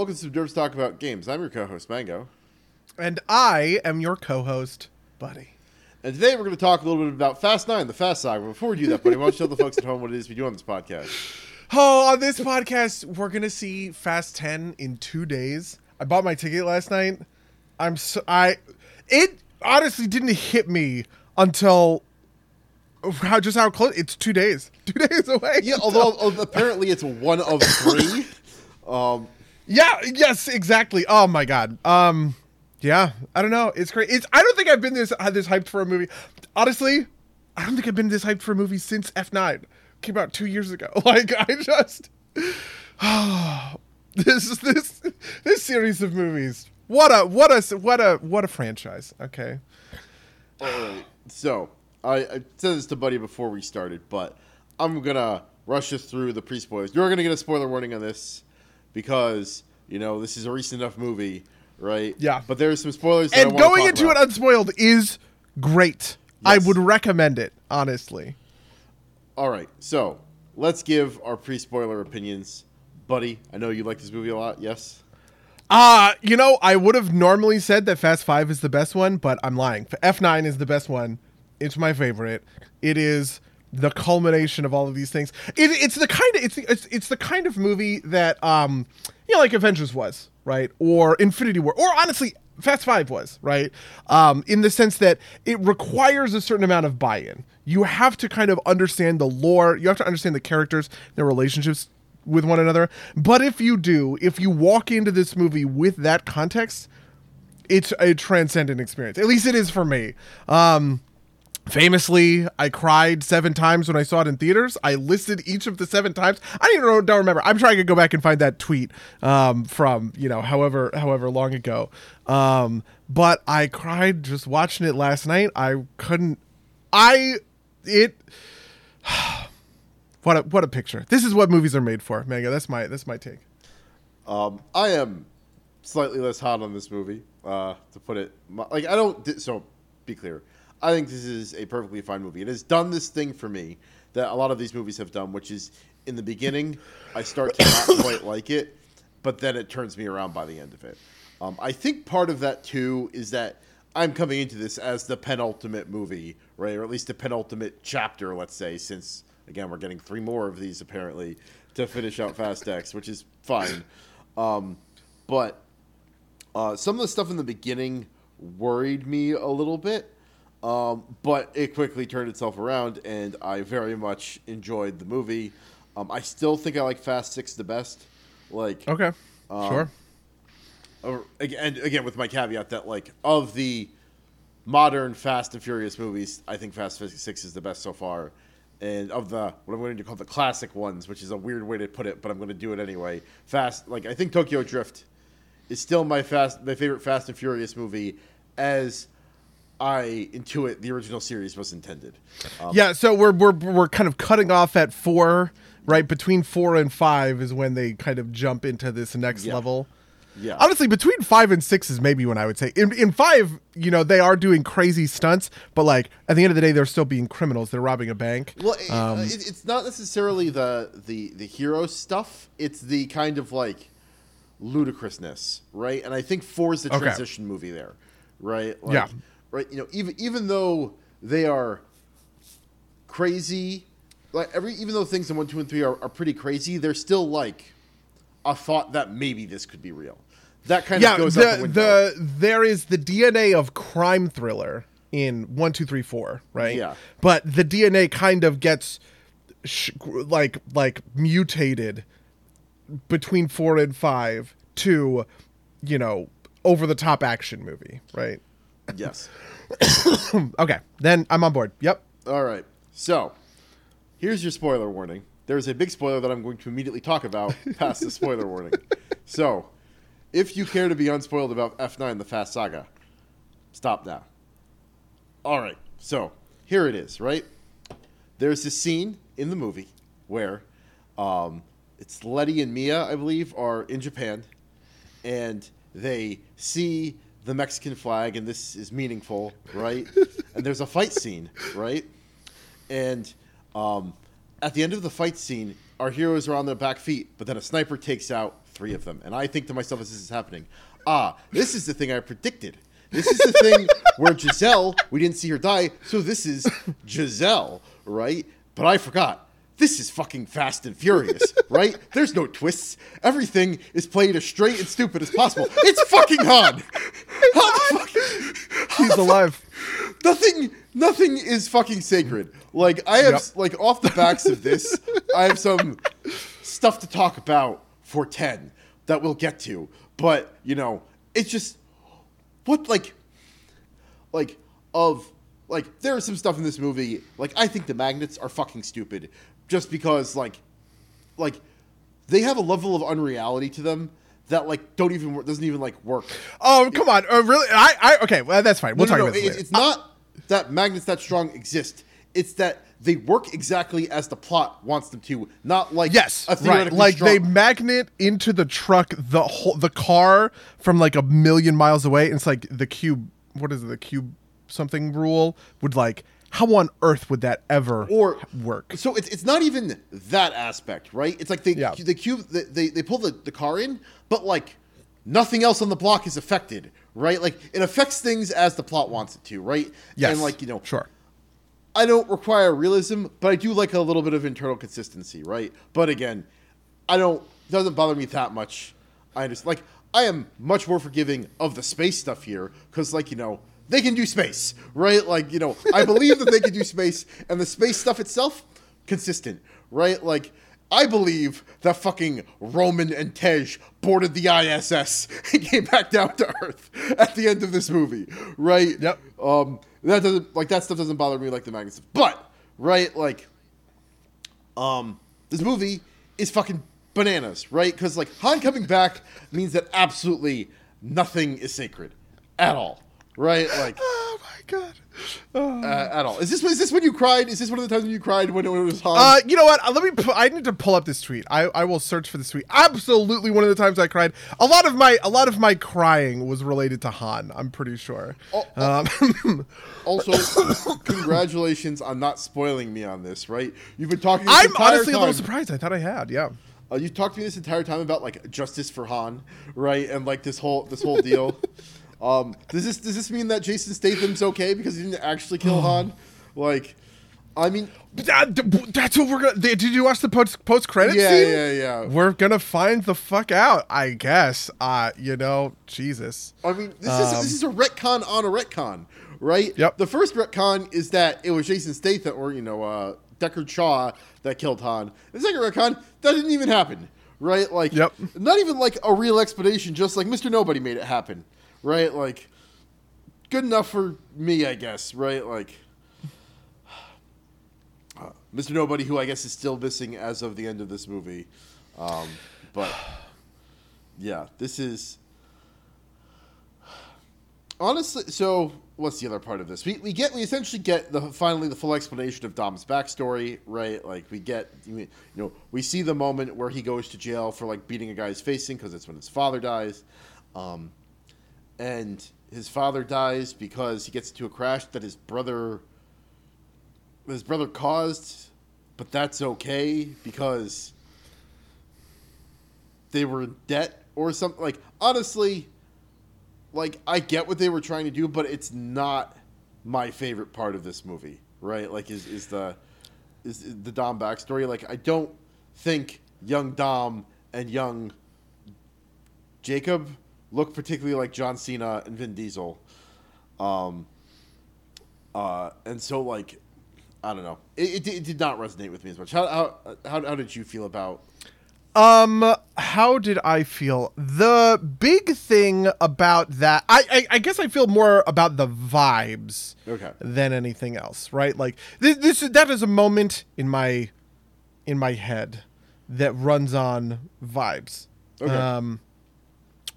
welcome to Derps Talk About Games. I'm your co-host Mango, And I am your co host, Buddy. and today we're going to talk a little bit about Fast Nine, the Fast Saga. Before we do that, buddy, why don't you tell the folks at home what it is we do on this podcast? Oh, on this podcast, we're going to see Fast 10 in two days. I bought my ticket last night. I'm so, I, it honestly didn't hit me until how just how close it's two days, two days away. Yeah, although uh, apparently it's one of three. Um, Yeah, yes, exactly. Oh my god. Um yeah, I don't know. It's great. It's I don't think I've been this this hyped for a movie. Honestly, I don't think I've been this hyped for a movie since F9 came out 2 years ago. Like I just this this this series of movies. What a what a what a what a franchise. Okay. Alright, so I, I said this to Buddy before we started, but I'm gonna rush us through the pre-spoilers. You're gonna get a spoiler warning on this because you know this is a recent enough movie, right? Yeah. But there's some spoilers. That And going into about. it unspoiled is great. I would recommend it, honestly. All right, so let's give our pre-spoiler opinions. Buddy, I know you like this movie a lot. Yes. Uh, you know, I would have normally said that Fast 5 is the best one, but I'm lying. F9 is the best one. It's my favorite. It is the culmination of all of these things. It, it's the kind of it's, it's it's the kind of movie that um you know like Avengers was, right? Or Infinity War or honestly Fast 5 was, right? Um in the sense that it requires a certain amount of buy-in. You have to kind of understand the lore, you have to understand the characters, their relationships with one another. But if you do, if you walk into this movie with that context, it's a transcendent experience. At least it is for me. Um, famously, I cried seven times when I saw it in theaters. I listed each of the seven times. I don't even don't remember. I'm trying to go back and find that tweet um, from you know however however long ago. Um, but I cried just watching it last night. I couldn't. I it. What a what a picture! This is what movies are made for, Mega. That's my that's my take. Um, I am slightly less hot on this movie. Uh, to put it like I don't. So be clear. I think this is a perfectly fine movie. It has done this thing for me that a lot of these movies have done, which is in the beginning I start to not quite like it, but then it turns me around by the end of it. Um, I think part of that too is that I'm coming into this as the penultimate movie, right, or at least the penultimate chapter, let's say, since again we're getting three more of these apparently to finish out Fast X, which is fine. Um, but uh, some of the stuff in the beginning worried me a little bit, um, but it quickly turned itself around, and I very much enjoyed the movie. Um, I still think I like Fast Six the best. Like, Okay, sure. or, and again with my caveat that like of the modern Fast and Furious movies, I think Fast Six is the best so far. And of the what I'm going to call the classic ones, which is a weird way to put it, but I'm going to do it anyway. Fast, like I think Tokyo Drift is still my fast, my favorite Fast and Furious movie, as I intuit the original series was intended. Um, yeah, so we're we're we're kind of cutting off at four, right? Between four and five is when they kind of jump into this next Yeah. level. yeah, Honestly, between five and six is maybe when I would say. In in five, you know, they are doing crazy stunts, but like at the end of the day, they're still being criminals. They're robbing a bank. Well, it, uh, it, it's not necessarily the the the hero stuff. It's the kind of like ludicrousness, right? And I think four is the Okay. transition movie there, right? Like, Yeah. Right. You know, even even though they are crazy, like every even though things in one, two, and three are, are pretty crazy, they're still like a thought that maybe this could be real. That kind yeah, of goes the the, the there is the DNA of crime thriller in one, two, three, four, right? Yeah. But the DNA kind of gets sh- like like mutated between four and five to, you know, over the top action movie, right? Yes. Okay, then I'm on board. Yep. All right. So, here's your spoiler warning. There's a big spoiler that I'm going to immediately talk about past the spoiler warning. So, if you care to be unspoiled about F9 the Fast Saga, stop now. All right. So, here it is, right? There's this scene in the movie where um, it's Letty and Mia, I believe, are in Japan and they see the Mexican flag, and this is meaningful, right? and there's a fight scene, right? And um, at the end of the fight scene, our heroes are on their back feet, but then a sniper takes out three of them. And I think to myself as this is happening, ah, this is the thing I predicted. This is the thing where Giselle, we didn't see her die, so this is Giselle, right? But I forgot. This is fucking Fast and Furious, right? There's no twists. Everything is played as straight and stupid as possible. It's fucking Han. How the fuck? He's alive. nothing nothing is fucking sacred like i have Yep. like off the backs of this i have some stuff to talk about for 10 that we'll get to but you know it's just what like like of like there is some stuff in this movie like i think the magnets are fucking stupid just because like like they have a level of unreality to them that like don't even wor- doesn't even like work Oh come on! Uh, really? I, I okay. Well, that's fine. We'll no, talk no, about it- later. It's not that magnets that strong exist. It's that they work exactly as the plot wants them to, not like Yes, a right. Like strong- they magnet into the truck the whole the car from like a million miles away. And it's like the cube. What is it? The cube something rule would like. How on earth would that ever or work? So it's it's not even that aspect, right? It's like they Yeah. the cube they, they pull the, the car in, but like nothing else on the block is affected, right? Like it affects things as the plot wants it to, right? Yes. And like you know, Sure. I don't require realism, but I do like a little bit of internal consistency, right? But again, I don't it doesn't bother me that much. I just like I am much more forgiving of the space stuff here because like you know they can do space, right? Like you know I believe that they can do space, and the space stuff itself consistent, right? Like. I believe that fucking Roman and Tej boarded the ISS and came back down to Earth at the end of this movie, right? Yep. Um, that doesn't like that stuff doesn't bother me like the magnet stuff. But right, like, um, this movie is fucking bananas, right? Because like Han coming back means that absolutely nothing is sacred at all, right? Like Oh my god. Oh. uh, at all. Is this is this when you cried? Is this one of the times when you cried when it, when it was Han? Uh, you know what? Uh, Let me. I need to pull up this tweet. I, I will search for this tweet. Absolutely, one of the times I cried. A lot of my a lot of my crying was related to Han. I'm pretty sure. Oh, Um, also, congratulations on not spoiling me on this, right? You've been talking. This I'm honestly a little surprised. I thought I had. Yeah. Uh, you talked to me this entire time about like justice for Han, right? And like this whole this whole deal. um, does this does this mean that Jason Statham's okay because he didn't actually kill Han? Like, I mean, That, that's what we're gonna. Did you watch the post post credit yeah, scene? yeah, yeah. We're gonna find the fuck out. I guess. Uh, you know, Jesus. I mean, this is this is a retcon on a retcon, right? Yep. The first retcon is that it was Jason Statham or you know uh, Deckard Shaw that killed Han. The second retcon that didn't even happen, right? Like, Yep. not even like a real explanation. Just like Mister Nobody made it happen, right? Like, good enough for me, I guess, right? Like. uh, Mr. Nobody, who I guess is still missing as of the end of this movie, um, but yeah, this is honestly so what's the other part of this we, we get we essentially get the finally the full explanation of dom's backstory right like we get you know we see the moment where he goes to jail for like beating a guy's face in because it's when his father dies um, and his father dies because he gets into a crash that his brother his brother caused but that's okay because they were in debt or something like honestly like I get what they were trying to do, but it's not my favorite part of this movie, right? Like is is the is the Dom backstory. Like I don't think young Dom and young Jacob look particularly like John Cena and Vin Diesel. Um uh and so like I don't know. It, it, it did not resonate with me as much. How, how how how did you feel about Um, how did I feel? The big thing about that, I, I, I guess I feel more about the vibes Okay. than anything else, right? Like this, this that is a moment in my, in my head, that runs on vibes. Okay. Um,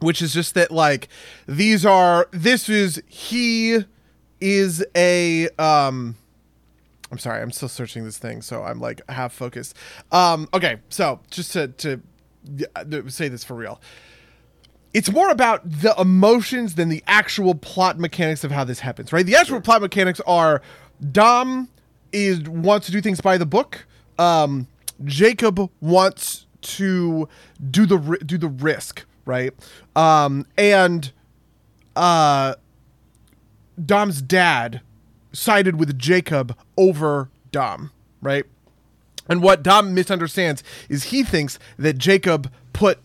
which is just that like these are this is he is a um I'm sorry, I'm still searching this thing, so I'm like half focused. Um, okay, so just to to say this for real, it's more about the emotions than the actual plot mechanics of how this happens, right? The actual plot mechanics are Dom is wants to do things by the book. Um, Jacob wants to do the do the risk, right? Um, and uh, Dom's dad sided with Jacob over Dom, right? And what Dom misunderstands is he thinks that Jacob put,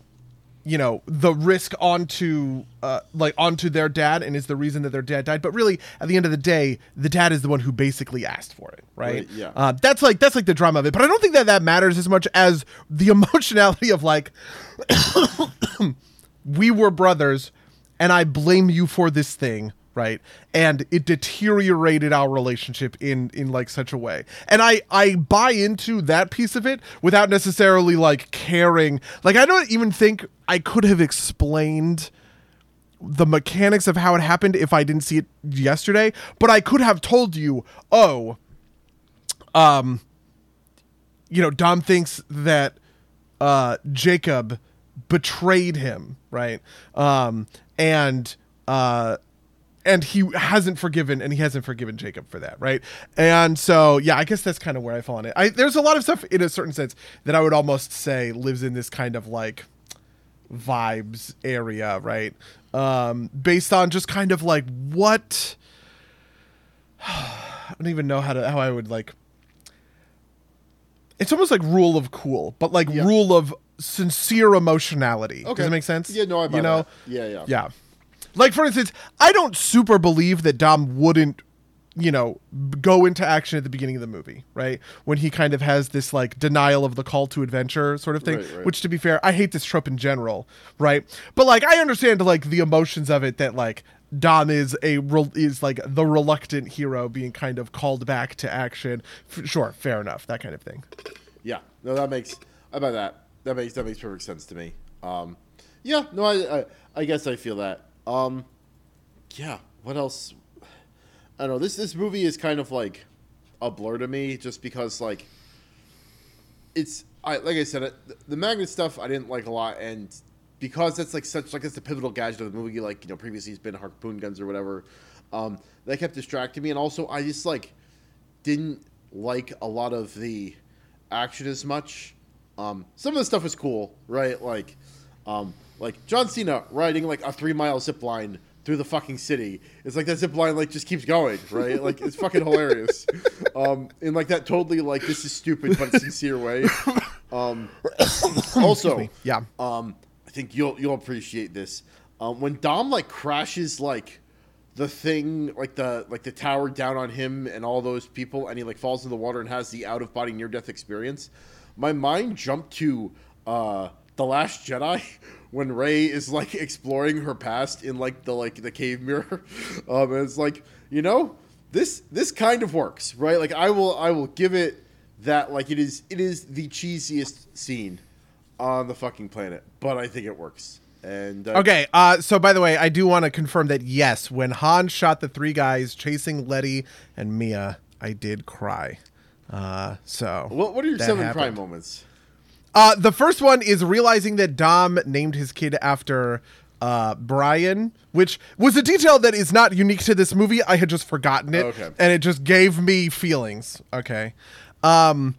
you know, the risk onto, uh, like onto their dad, and is the reason that their dad died. But really, at the end of the day, the dad is the one who basically asked for it, right? Right, yeah. Uh, that's like that's like the drama of it. But I don't think that that matters as much as the emotionality of like, we were brothers, and I blame you for this thing right? And it deteriorated our relationship in in like such a way. And i i buy into that piece of it without necessarily like caring. Like i don't even think i could have explained the mechanics of how it happened if i didn't see it yesterday but i could have told you oh um you know dom thinks that uh jacob betrayed him right? Um and uh and he hasn't forgiven and he hasn't forgiven Jacob for that, right? And so yeah, I guess that's kind of where I fall on it. I there's a lot of stuff in a certain sense that I would almost say lives in this kind of like vibes area, right? Um based on just kind of like what I don't even know how to how I would like it's almost like rule of cool, but like Yeah. rule of sincere emotionality. Okay. Does that make sense? Yeah, no, I buy you know, that. Yeah, yeah. yeah. Like for instance, I don't super believe that Dom wouldn't, you know, go into action at the beginning of the movie, right? When he kind of has this like denial of the call to adventure sort of thing, Right, right. which to be fair, I hate this trope in general, right? But like I understand like the emotions of it that like Dom is a is like the reluctant hero being kind of called back to action. F- sure, fair enough, that kind of thing. Yeah, no, that makes about that. That makes that makes perfect sense to me. Um, yeah, no, I, I I guess I feel that. Um, yeah, what else? I don't know. This this movie is kind of like a blur to me, just because like it's I like I said, it, the magnet stuff I didn't like a lot, and because that's like such like it's the pivotal gadget of the movie. Like you know, previously it's been harpoon guns or whatever. Um, that kept distracting me, and also I just like didn't like a lot of the action as much. Um, some of the stuff was cool, right? Like, um, like John Cena riding like a three mile zip line through the fucking city. It's like that zip line like just keeps going, right? Like it's fucking hilarious. Um, in like that totally like this is stupid but sincere way. Um, also, Yeah. um, I think you'll you'll appreciate this. Um, when Dom like crashes like the thing like the like the tower down on him and all those people, and he like falls in the water and has the out of body near death experience. My mind jumped to uh, the Last Jedi when Rey is like exploring her past in like the like the cave mirror. Um, and it's like you know this this kind of works, right? Like I will I will give it that like it is it is the cheesiest scene on the fucking planet, but I think it works. And uh, Okay, uh, so by the way, I do want to confirm that yes, when Han shot the three guys chasing Letty and Mia, I did cry. Uh, so what what are your seven happened. prime moments? Uh, the first one is realizing that Dom named his kid after uh, Brian, which was a detail that is not unique to this movie. I had just forgotten it, Okay. and it just gave me feelings. Okay. Um,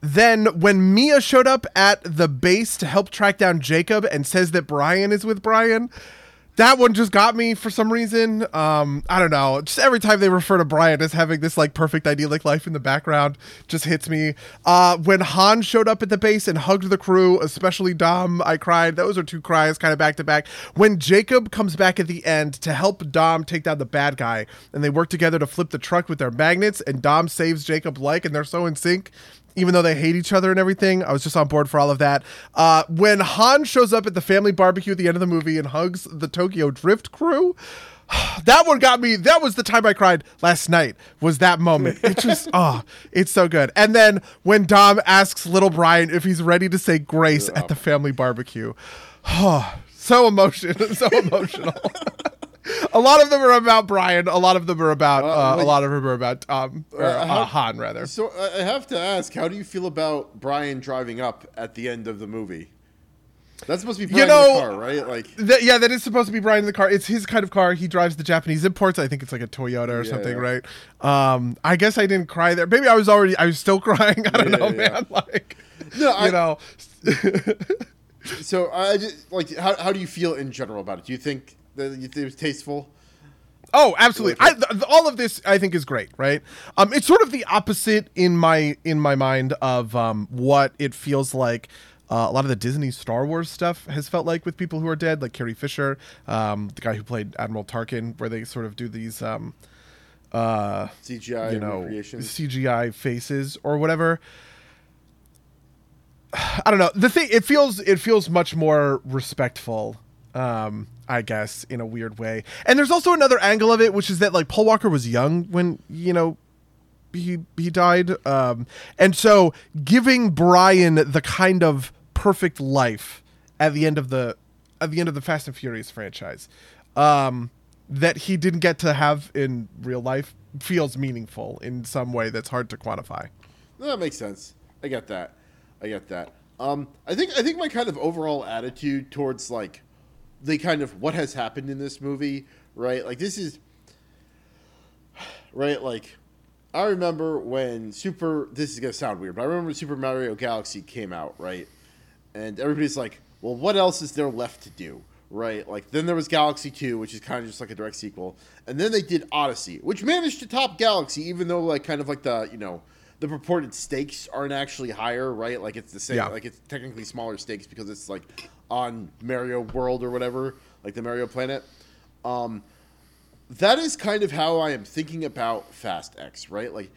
then when Mia showed up at the base to help track down Jacob and says that Brian is with Brian, that one just got me for some reason. Um, I don't know. Just every time they refer to Brian as having this like perfect idyllic life in the background, just hits me. Uh, when Han showed up at the base and hugged the crew, especially Dom, I cried. Those are two cries kind of back to back. When Jacob comes back at the end to help Dom take down the bad guy, and they work together to flip the truck with their magnets, and Dom saves Jacob like, and they're so in sync even though they hate each other and everything. I was just on board for all of that. Uh, when Han shows up at the family barbecue at the end of the movie and hugs the Tokyo Drift crew, that one got me. That was the time I cried last night. Was that moment? It just oh, it's so good. And then when Dom asks little Brian if he's ready to say grace at the family barbecue, oh, so emotional, so emotional. A lot of them are about Brian. A lot of them are about. Uh, a lot of them are about um, or, Uh, how- uh, Han rather. So I have to ask, how do you feel about Brian driving up at the end of the movie? That's supposed to be Brian know- in the car, right? Like, That, yeah, that is supposed to be Brian in the car. It's his kind of car. He drives the Japanese imports. I think it's like a Toyota or Yeah, something, yeah. right? Um, I guess I didn't cry there. Maybe I was already. I was still crying. I don't Yeah, know, man. Like, No, I- you know. So I just, like how how do you feel in general about it? Do you think that you think it was tasteful? Oh, absolutely. I, th- all of this I think is great, right? Um, it's sort of the opposite in my in my mind of um, what it feels like. Uh, a lot of the Disney Star Wars stuff has felt like with people who are dead, like Carrie Fisher, um, the guy who played Admiral Tarkin, where they sort of do these, um, uh, CGI you know. CGI faces or whatever. I don't know. The thing it feels it feels much more respectful, um, I guess, in a weird way. And there's also another angle of it, which is that like Paul Walker was young when you know he he died, um, and so giving Brian the kind of perfect life at the end of the at the end of the Fast and Furious franchise um, that he didn't get to have in real life feels meaningful in some way that's hard to quantify. That makes sense. I get that. I get that. Um, I think I think my kind of overall attitude towards like the kind of what has happened in this movie, right? Like this is right. Like I remember when Super. This is gonna sound weird, but I remember when Super Mario Galaxy came out, right? And everybody's like, "Well, what else is there left to do?" Right? Like then there was Galaxy Two, which is kind of just like a direct sequel, and then they did Odyssey, which managed to top Galaxy, even though like kind of like the you know the purported stakes aren't actually higher, right? Like it's the same, Yeah. like it's technically smaller stakes because it's like on Mario World or whatever, like the Mario Planet. Um, that is kind of how I am thinking about Fast X, right? Like,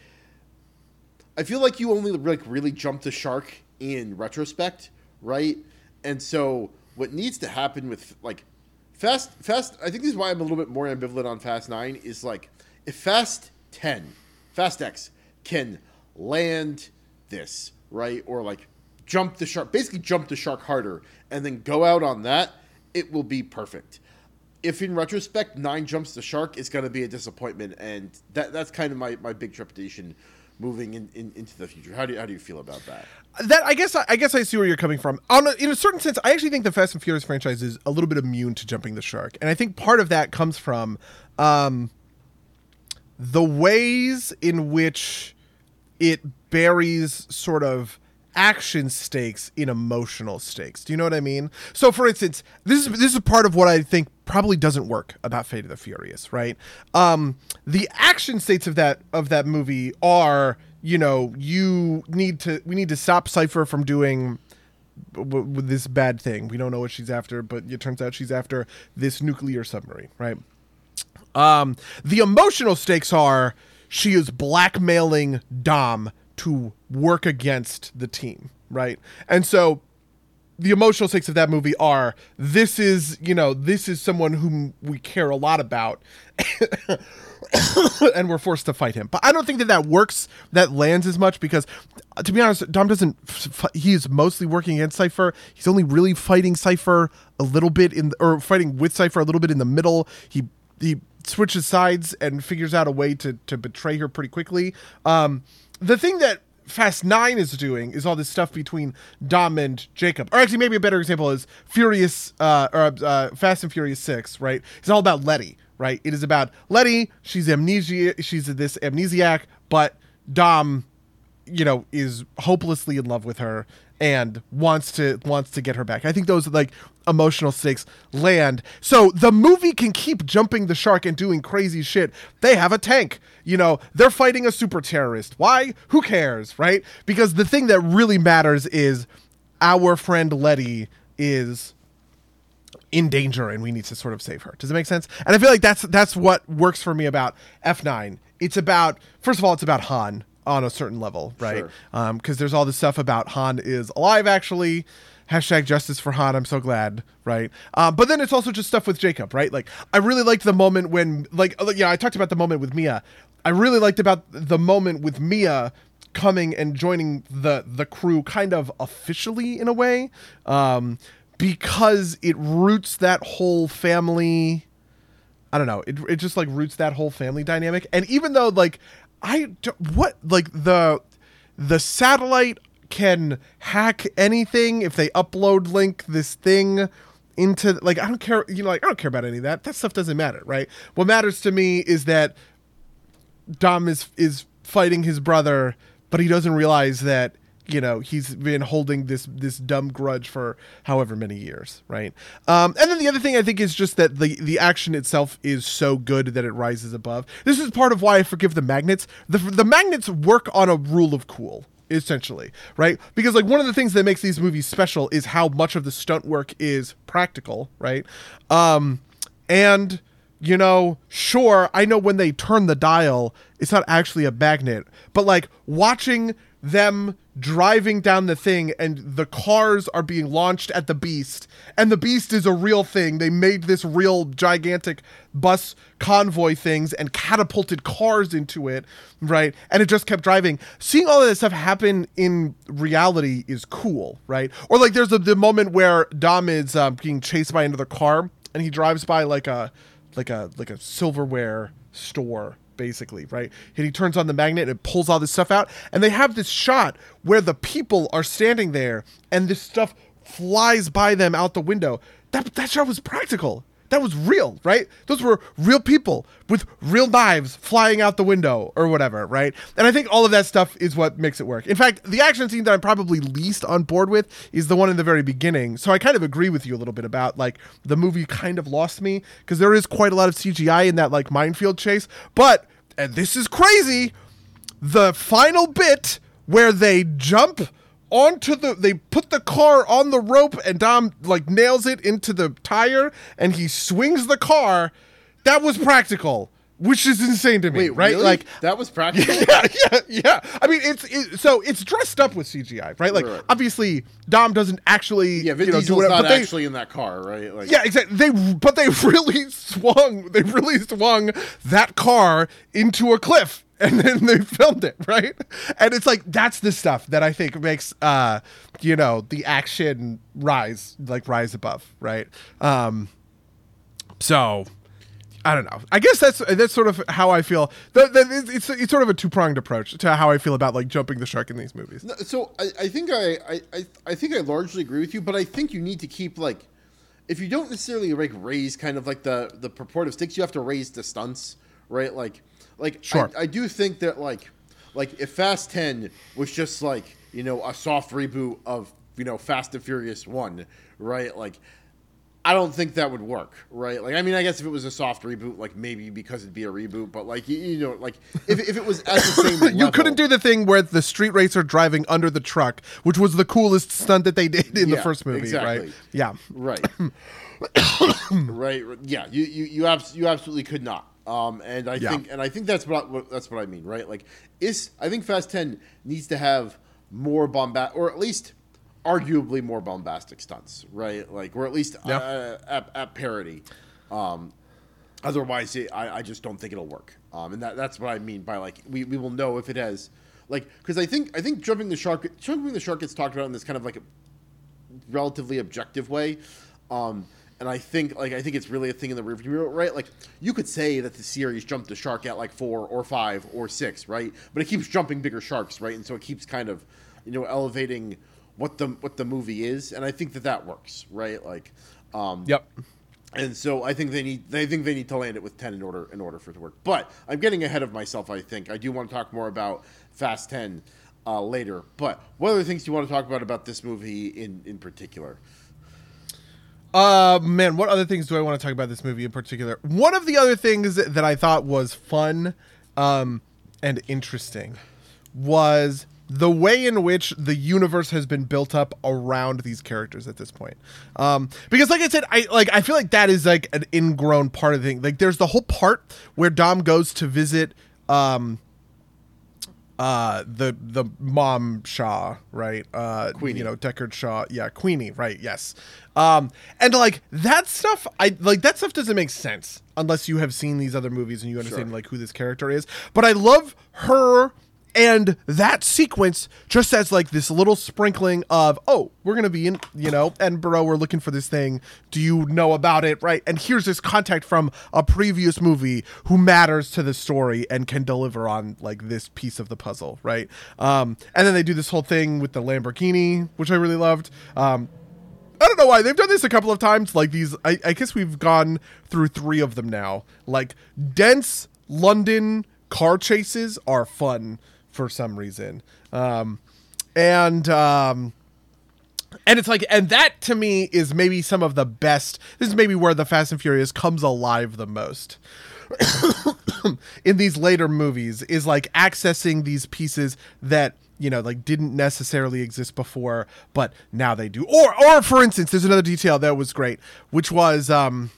I feel like you only like really jumped the shark in retrospect, right? And so what needs to happen with like Fast Fast I think this is why I'm a little bit more ambivalent on Fast 9 is like if Fast 10, Fast X can land this, right? Or like jump the shark, basically jump the shark harder and then go out on that, it will be perfect. If in retrospect nine jumps the shark, it's going to be a disappointment, and that that's kind of my, my big trepidation moving in, in, into the future. How do you, how do you feel about that? that I guess I guess I see where you're coming from. On a, in a certain sense, I actually think the Fast and Furious franchise is a little bit immune to jumping the shark, and I think part of that comes from um, the ways in which it buries sort of action stakes in emotional stakes. Do you know what I mean? So for instance, this is this is part of what I think probably doesn't work about Fate of the Furious, right? Um the action states of that of that movie are, you know, you need to we need to stop Cipher from doing this bad thing. We don't know what she's after, but it turns out she's after this nuclear submarine, right? Um, the emotional stakes are she is blackmailing Dom to work against the team, right? And so the emotional stakes of that movie are this is, you know, this is someone whom we care a lot about. and we're forced to fight him. But I don't think that that works, that lands as much because, to be honest, Dom doesn't. He is mostly working against Cipher. He's only really fighting Cipher a little bit in, or fighting with Cipher a little bit in the middle. He he switches sides and figures out a way to to betray her pretty quickly. Um, the thing that Fast Nine is doing is all this stuff between Dom and Jacob. Or actually, maybe a better example is Furious uh, or uh, Fast and Furious Six. Right? It's all about Letty. Right? It is about Letty. She's amnesia. She's this amnesiac, but Dom, you know, is hopelessly in love with her and wants to wants to get her back. I think those like emotional stakes land. So the movie can keep jumping the shark and doing crazy shit. They have a tank. You know, they're fighting a super terrorist. Why? Who cares, right? Because the thing that really matters is our friend Letty is in danger and we need to sort of save her. Does it make sense? And I feel like that's that's what works for me about F9. It's about first of all it's about Han on a certain level, right? Sure. Um there's all this stuff about Han is alive actually. Hashtag justice for Han. I'm so glad, right? Um, but then it's also just stuff with Jacob, right? Like I really liked the moment when, like, uh, yeah, I talked about the moment with Mia. I really liked about the moment with Mia coming and joining the the crew, kind of officially in a way, um, because it roots that whole family. I don't know. It it just like roots that whole family dynamic. And even though like I what like the the satellite can hack anything if they upload link this thing into like I don't care you know like I don't care about any of that. That stuff doesn't matter, right? What matters to me is that Dom is is fighting his brother, but he doesn't realize that you know he's been holding this this dumb grudge for however many years right? Um, and then the other thing i think is just that the the action itself is so good that it rises above. This is part of why i forgive the magnets. The, the magnets work on a rule of cool essentially right? Because like one of the things that makes these movies special is how much of the stunt work is practical right? Um and you know sure i know when they turn the dial it's not actually a magnet but like watching them driving down the thing and the cars are being launched at the beast. And the beast is a real thing. They made this real gigantic bus convoy things and catapulted cars into it right? And it just kept driving. Seeing all of this stuff happen in reality is cool right? Or like there's the, the moment where dom is um, being chased by another car and he drives by like a like a like a silverware store basically, right? And he turns on the magnet and it pulls all this stuff out. And they have this shot where the people are standing there and this stuff flies by them out the window. That that shot was practical. That was real, right? Those were real people with real knives flying out the window or whatever, right? And I think all of that stuff is what makes it work. In fact, the action scene that I'm probably least on board with is the one in the very beginning. So I kind of agree with you a little bit about like the movie kind of lost me because there is quite a lot of CGI in that like minefield chase. But, and this is crazy, the final bit where they jump onto the they put the car on the rope and Dom like nails it into the tire and he swings the car that was practical which is insane to me Wait, right really? like that was practical. yeah yeah yeah i mean it's it, so it's dressed up with cgi right like Right. obviously dom doesn't actually Yeah, Vin you know, do Diesel's whatever not but they, actually in that car, right? Like, yeah, exactly. They but they really swung. They really swung that car into a cliff, and then they filmed it right. And it's like that's the stuff that I think makes uh you know the action rise like rise above right. Um, so. I don't know. I guess that's that's sort of how I feel. The, it's it's sort of a two pronged approach to how I feel about like jumping the shark in these movies. So I, I think I, I, I, think I largely agree with you, but I think you need to keep like, if you don't necessarily like raise kind of like the the purported stakes, you have to raise the stunts, right? Like, like Sure. I, I do think that like, like if Fast Ten was just like you know a soft reboot of you know Fast and Furious One, right? Like. I don't think that would work, right? Like, I mean, I guess if it was a soft reboot, like maybe because it'd be a reboot, but like you, you know, like if, if it was at the same, level, you couldn't do the thing where the street racer driving under the truck, which was the coolest stunt that they did in the first movie, exactly. right? Yeah. Right. right. Yeah. You you you, abs- you absolutely could not. Um, and I Yeah. think and I think that's what, what that's what I mean. Right. Like is I think Fast Ten needs to have more bombast or at least arguably more bombastic stunts. Right. Like or at least Yeah. uh, at, at parity. Um, otherwise, it, I I just don't think it'll work. Um, and that that's what I mean by like we, we will know if it has like because I think I think jumping the shark jumping the shark gets talked about in this kind of like a relatively objective way. Um, and I think like I think it's really a thing in the rearview mirror, right? Like you could say that the series jumped the shark at like four or five or six, right? But it keeps jumping bigger sharks, right? And so it keeps kind of you know elevating what the what the movie is, and I think that that works, right? Like, um, Yep. and so I think they need they think they need to land it with ten in order in order for it to work. But I'm getting ahead of myself. I think I do want to talk more about Fast Ten uh, later. But what other things do you want to talk about about this movie in in particular? Uh, man, what other things do I want to talk about this movie in particular? One of the other things that, I thought was fun, um, and interesting was the way in which the universe has been built up around these characters at this point. Um, because like I said, I like I feel like that is like an ingrown part of the thing. Like there's the whole part where Dom goes to visit um uh the the mom Shaw, right? Uh Queenie. you know, Deckard Shaw. Yeah, Queenie, right, yes. Um and like that stuff I like that stuff doesn't make sense unless you have seen these other movies and you understand Sure. like who this character is. But I love her and that sequence just as like this little sprinkling of oh we're gonna be in you know edinburgh we're looking for this thing. Do you know about it? Right. And here's this contact from a previous movie who matters to the story and can deliver on like this piece of the puzzle. Right. Um and then they do this whole thing with the lamborghini which i really loved. Um I don't know why. They've done this a couple of times. Like these, I, I guess we've gone through three of them now. Like dense London car chases are fun for some reason, um, and um and it's like and that to me is maybe some of the best this is maybe where the fast and furious comes alive the most in these later movies is like accessing these pieces that you know like didn't necessarily exist before but now they do. Or or for instance there's another detail that was great which was um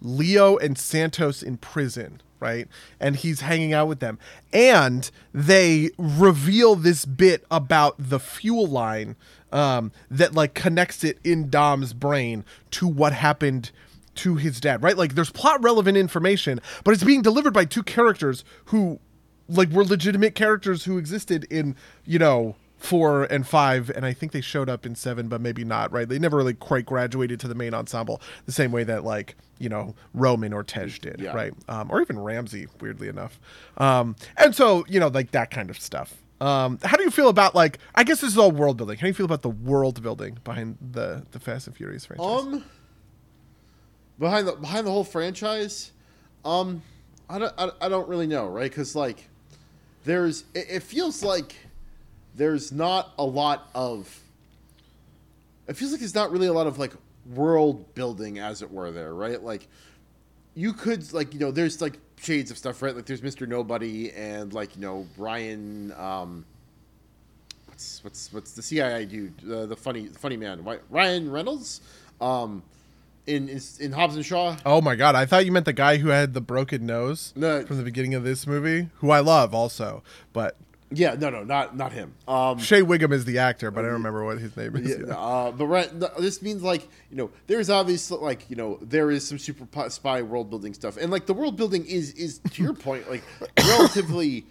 leo and santos in prison right and he's hanging out with them and they reveal this bit about the fuel line um that like connects it in dom's brain to what happened to his dad, right? Like there's plot relevant information, but it's being delivered by two characters who like were legitimate characters who existed in, you know, 4 and 5 and I think they showed up in 7 but maybe not, right? They never really quite graduated to the main ensemble the same way that like, you know, Roman or Tej did, Yeah. right? Um, or even Ramsey weirdly enough. Um, and so, you know, like that kind of stuff. Um, how do you feel about like I guess this is all world building. How do you feel about the world building behind the the Fast and Furious franchise? Um, behind the behind the whole franchise, um, I don't I, I don't really know, right? Because like, there's it, it feels like there's not a lot of. It feels like there's not really a lot of like world building, as it were, there, right? Like, you could like you know there's like shades of stuff, right? Like there's Mister Nobody and like you know Ryan. Um, what's what's what's the CIA dude? Uh, the funny the funny man, Ryan Reynolds. Um, in in, in Hobbs and Shaw. Oh my god, I thought you meant the guy who had the broken nose No. from the beginning of this movie, who I love also. But Yeah, no, no, not not him. Um, Shea Whigham is the actor, but I don't remember what his name is. yeah, uh, but right, this means like you know, there's obviously like you know, there is some super spy world building stuff, and like the world building is is to your point, like relatively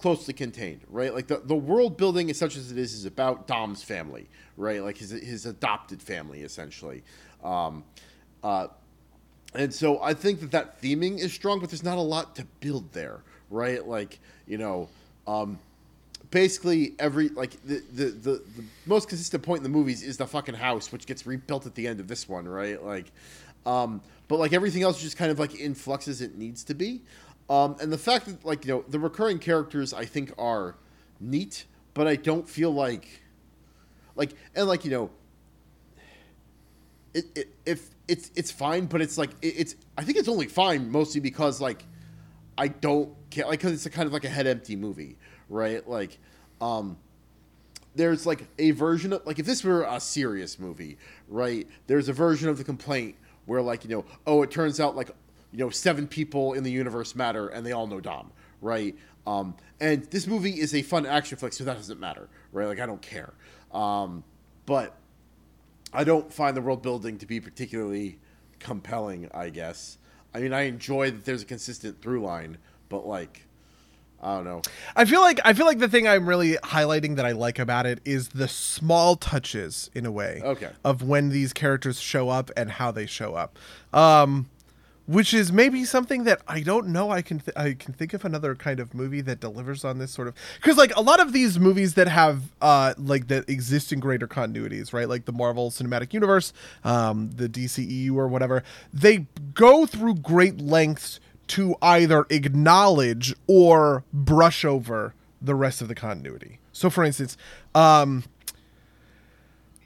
closely contained, right? Like the the world building, as such as it is, is about Dom's family, right? Like his his adopted family, essentially. Um, uh, and so I think that that theming is strong, but there's not a lot to build there, right? Like you know, um, basically every like the, the the the most consistent point in the movies is the fucking house, which gets rebuilt at the end of this one, right? Like, um, but like everything else, is just kind of like in flux as it needs to be. Um, and the fact that like you know the recurring characters, I think are neat, but I don't feel like like and like you know it, it if it's it's fine, but it's like it, it's I think it's only fine mostly because like I don't care like because it's a kind of like a head empty movie, right? Like, um, there's like a version of like if this were a serious movie, right? There's a version of the complaint where like you know oh it turns out like you know seven people in the universe matter and they all know Dom, right? Um, and this movie is a fun action flick, so that doesn't matter, right? Like I don't care, um, but I don't find the world building to be particularly compelling, I guess. I mean, I enjoy that there's a consistent through line, but like, I don't know. I feel like I feel like the thing I'm really highlighting that I like about it is the small touches in a way Okay. of when these characters show up and how they show up. Um which is maybe something that I don't know I can th- I can think of another kind of movie that delivers on this sort of cuz like a lot of these movies that have uh like that exist in greater continuities, right? Like the Marvel Cinematic Universe, um the DCEU or whatever, they go through great lengths to either acknowledge or brush over the rest of the continuity. So, for instance, um,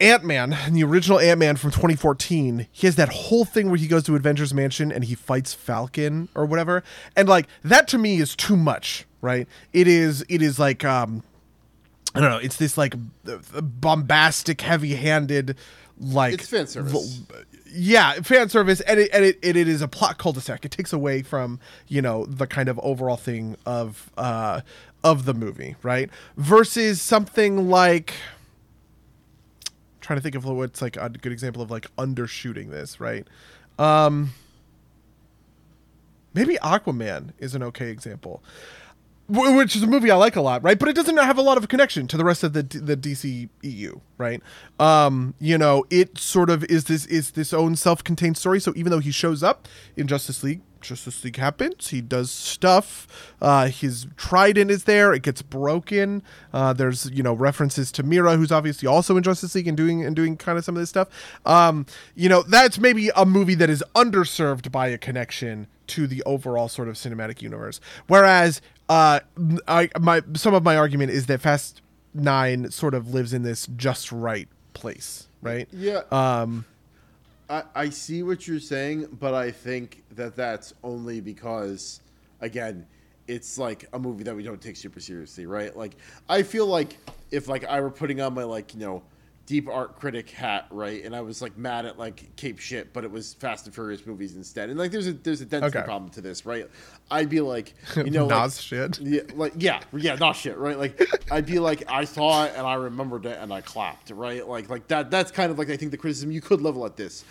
Ant Man, the original Ant Man from 2014, he has that whole thing where he goes to Avengers Mansion and he fights Falcon or whatever, and like that to me is too much, right? It is, it is like, um, I don't know, it's this like bombastic, heavy-handed, like It's fan service. Yeah, fan service, and it and it, and it is a plot cul-de-sac. It takes away from you know the kind of overall thing of uh of the movie, right? Versus something like trying to think of what's like a good example of like undershooting this, right? Um maybe Aquaman is an okay example. Wh- Which is a movie I like a lot, right? But it doesn't have a lot of connection to the rest of the the DC EU, right? Um, you know, it sort of is this is this own self-contained story. So even though he shows up in Justice League, Justice League happens. He does stuff. Uh, his trident is there. It gets broken. Uh, there's you know references to Mera, who's obviously also in Justice League and doing and doing kind of some of this stuff. Um, you know, that's maybe a movie that is underserved by a connection to the overall sort of cinematic universe. Whereas uh, I my some of my argument is that Fast nine sort of lives in this just right place, right? Yeah. Um, I, I see what you're saying, but I think that that's only because, again, it's like a movie that we don't take super seriously, right? Like, I feel like if like I were putting on my like you know deep art critic hat, right, and I was like mad at like Cape shit, but it was Fast and Furious movies instead, and like there's a there's a density Okay. problem to this, right? I'd be like, you know, like, shit. yeah, like yeah, yeah, not shit, right? Like I'd be like, I saw it and I remembered it and I clapped, right? Like like that. That's kind of like I think the criticism you could level at this,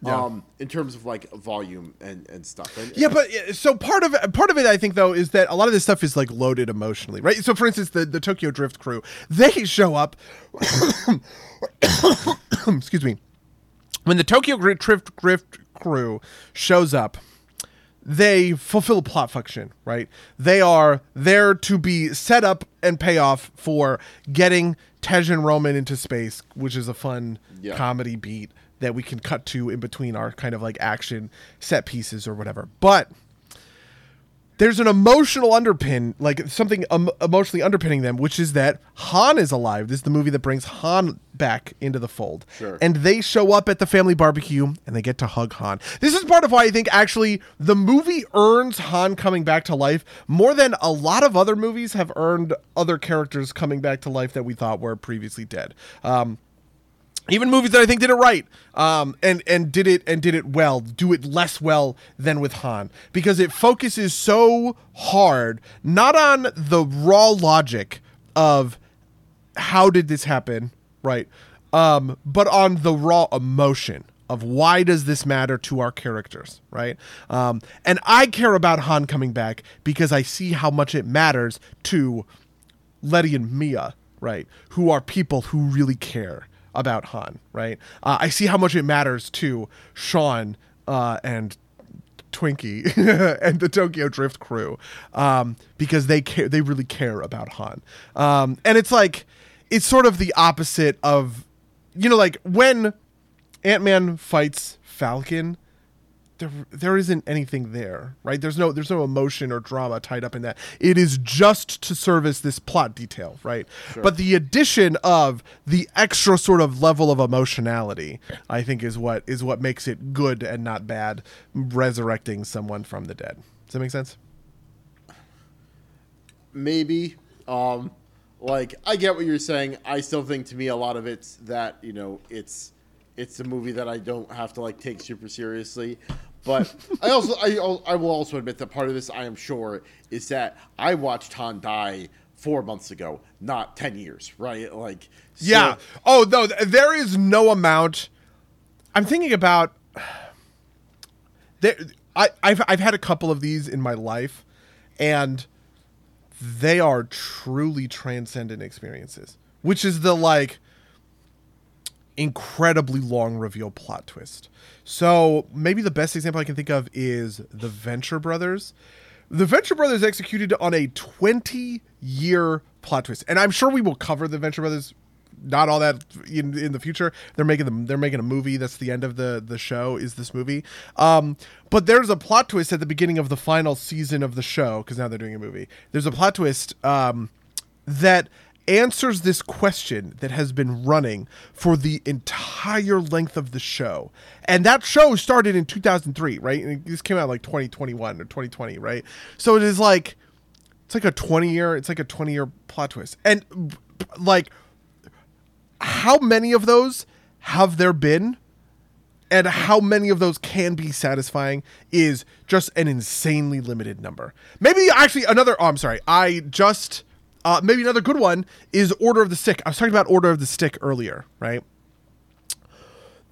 Yeah. um, in terms of like volume and and stuff. And, Yeah, but so part of part of it, I think though, is that a lot of this stuff is like loaded emotionally, right? So, for instance, the the Tokyo Drift crew, they show up. excuse me. When the Tokyo Drift Drift crew shows up, they fulfill a plot function, right? They are there to be set up and pay off for getting Tej and Roman into space, which is a fun Yeah. comedy beat that we can cut to in between our kind of like action set pieces or whatever. But there's an emotional underpin, like something um, emotionally underpinning them, which is that Han is alive. This is the movie that brings Han back into the fold. Sure. And they show up at the family barbecue and they get to hug Han. This is part of why I think actually the movie earns Han coming back to life more than a lot of other movies have earned other characters coming back to life that we thought were previously dead. Um, even movies that I think did it right, um, and and did it and did it well, do it less well than with Han because it focuses so hard not on the raw logic of how did this happen, right, um, but on the raw emotion of why does this matter to our characters, right? Um, and I care about Han coming back because I see how much it matters to Letty and Mia, right? Who are people who really care about Han, right? Uh, I see how much it matters to Sean uh, and Twinkie and the Tokyo Drift crew um, because they care. They really care about Han, um, and it's like it's sort of the opposite of you know, like when Ant Man fights Falcon there there isn't anything there, right? There's no there's no emotion or drama tied up in that. It is just to service this plot detail, right? Sure. But the addition of the extra sort of level of emotionality, I think is what is what makes it good and not bad resurrecting someone from the dead. Does that make sense? maybe um like i get what you're saying i still think to me a lot of it's that you know it's it's a movie that i don't have to like take super seriously but i also I, I will also admit that part of this i am sure is that i watched han die four months ago not 10 years right like so- Yeah. Oh no, th- there is no amount. I'm thinking about. There, I, I've I've had a couple of these in my life, and they are truly transcendent experiences. Which is the like incredibly long reveal plot twist. So maybe the best example I can think of is the Venture Brothers. The Venture Brothers executed on a 20 year plot twist, and I'm sure we will cover the Venture Brothers. Not all that in in the future. They're making them. They're making a movie. That's the end of the the show. Is this movie? Um, but there's a plot twist at the beginning of the final season of the show because now they're doing a movie. There's a plot twist um, that answers this question that has been running for the entire length of the show. And that show started in 2003, right? And this came out like 2021 or 2020, right? So it is like it's like a 20 year it's like a 20 year plot twist. And like how many of those have there been? and how many of those can be satisfying is just an insanely limited number. Maybe actually another. Oh, I'm sorry. I just uh, maybe another good one is Order of the Stick. I was talking about Order of the Stick earlier, right?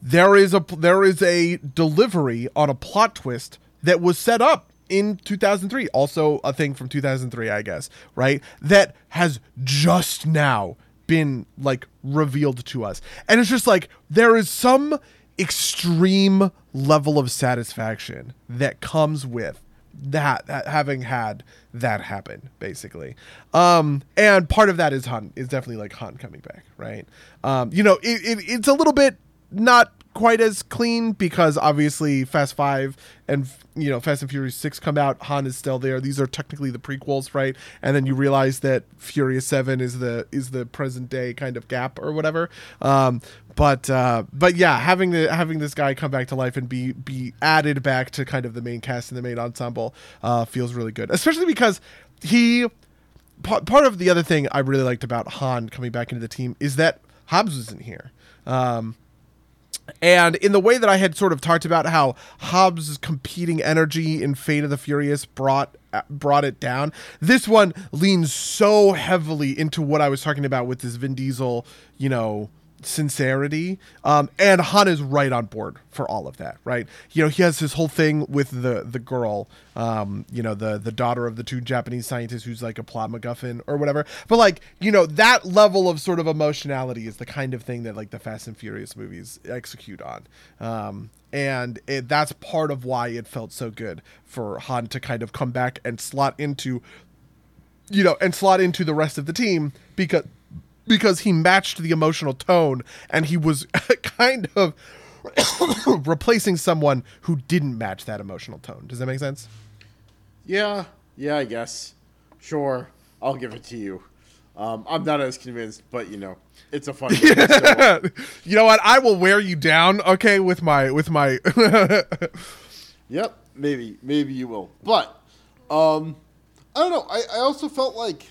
There is a there is a delivery on a plot twist that was set up in 2003, also a thing from 2003, I guess, right? That has just now been like revealed to us. And it's just like there is some extreme level of satisfaction that comes with that, that having had that happen basically um and part of that is han is definitely like han coming back right um you know it, it, it's a little bit not quite as clean because obviously Fast Five and you know Fast and Furious Six come out. Han is still there. These are technically the prequels, right? And then you realize that Furious Seven is the is the present day kind of gap or whatever. Um, but uh, but yeah, having the having this guy come back to life and be be added back to kind of the main cast and the main ensemble uh, feels really good, especially because he part of the other thing I really liked about Han coming back into the team is that Hobbs was in here. Um, and in the way that I had sort of talked about how Hobbs' competing energy in Fate of the Furious brought brought it down, this one leans so heavily into what I was talking about with this Vin Diesel, you know, sincerity. Um, and Han is right on board for all of that, right? You know, he has his whole thing with the the girl, um, you know, the the daughter of the two Japanese scientists who's like a plot MacGuffin or whatever. But like, you know, that level of sort of emotionality is the kind of thing that like the Fast and Furious movies execute on. Um, and it, that's part of why it felt so good for Han to kind of come back and slot into you know, and slot into the rest of the team because because he matched the emotional tone and he was kind of replacing someone who didn't match that emotional tone. Does that make sense? Yeah, yeah, I guess. Sure, I'll give it to you. Um, I'm not as convinced, but you know, it's a fun. Yeah. you know what? I will wear you down, okay, with my with my. yep, maybe maybe you will, but um, I don't know. I, I also felt like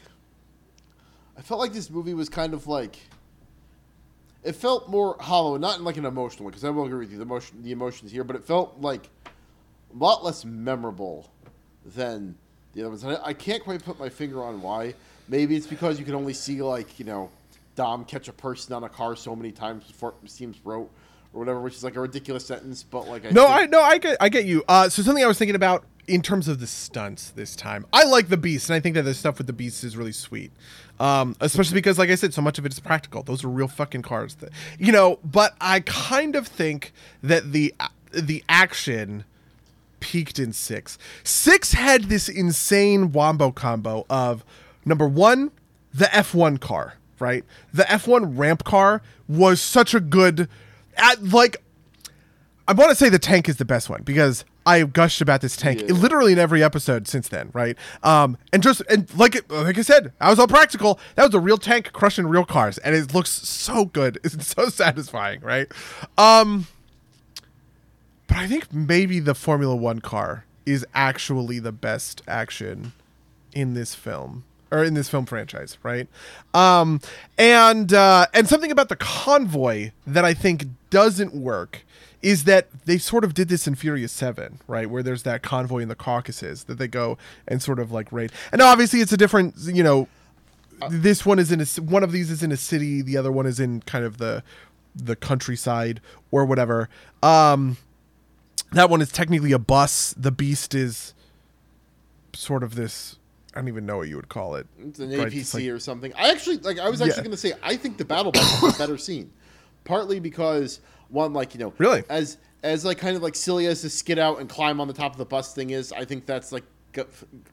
I felt like this movie was kind of like it felt more hollow, not in like an emotional way, because I will agree with you, the emotion, the emotions here, but it felt like a lot less memorable than the other ones. And I, I can't quite put my finger on why. Maybe it's because you can only see like you know Dom catch a person on a car so many times before it seems wrote or whatever, which is like a ridiculous sentence. But like, I no, think- I no, I get, I get you. Uh, so something I was thinking about in terms of the stunts this time, I like the Beast, and I think that the stuff with the Beast is really sweet. Um, especially because, like I said, so much of it is practical. Those are real fucking cars, that, you know. But I kind of think that the the action peaked in six. Six had this insane wombo combo of number one, the F1 car, right? The F1 ramp car was such a good, at, like, I want to say the tank is the best one because I gushed about this tank yeah. literally in every episode since then, right? Um, and just and like it, like I said, I was all practical. That was a real tank crushing real cars, and it looks so good. It's so satisfying, right? Um, but I think maybe the Formula One car is actually the best action in this film or in this film franchise, right? Um, and uh, and something about the convoy that I think doesn't work is that they sort of did this in Furious 7, right? Where there's that convoy in the Caucasus that they go and sort of like raid. And obviously it's a different, you know, this one is in a one of these is in a city, the other one is in kind of the the countryside or whatever. Um that one is technically a bus. The beast is sort of this I don't even know what you would call it. It's an APC like, or something. I actually like I was actually yeah. going to say I think the battle bus is a better scene. Partly because one like you know really as as like kind of like silly as to skid out and climb on the top of the bus thing is. I think that's like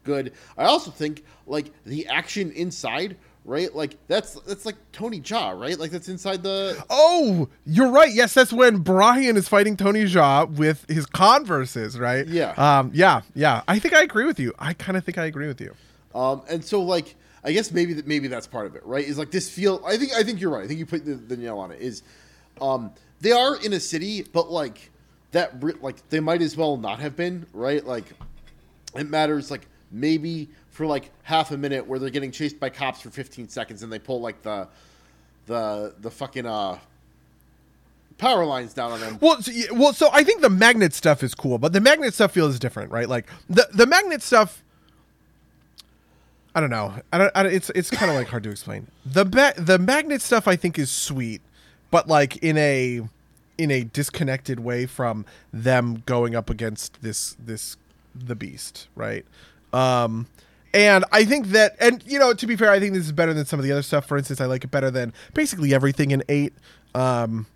good. I also think like the action inside right? Like that's that's like Tony Jaa, right? Like that's inside the. Oh, you're right. Yes, that's when Brian is fighting Tony Jaa with his Converses, right? Yeah. Um. Yeah. Yeah. I think I agree with you. I kind of think I agree with you. Um. And so like I guess maybe that maybe that's part of it, right? Is like this feel. I think I think you're right. I think you put the, the nail on it. Is um they are in a city, but like that, like they might as well not have been, right? Like it matters, like maybe for like half a minute where they're getting chased by cops for 15 seconds and they pull like the the the fucking uh power lines down on them. Well, so, well, so I think the magnet stuff is cool, but the magnet stuff feels different, right? Like the the magnet stuff. I don't know. I don't. I don't it's it's kind of like hard to explain. The ba- the magnet stuff I think is sweet but like in a in a disconnected way from them going up against this this the beast, right? Um and I think that and you know, to be fair, I think this is better than some of the other stuff. For instance, I like it better than basically everything in 8. Um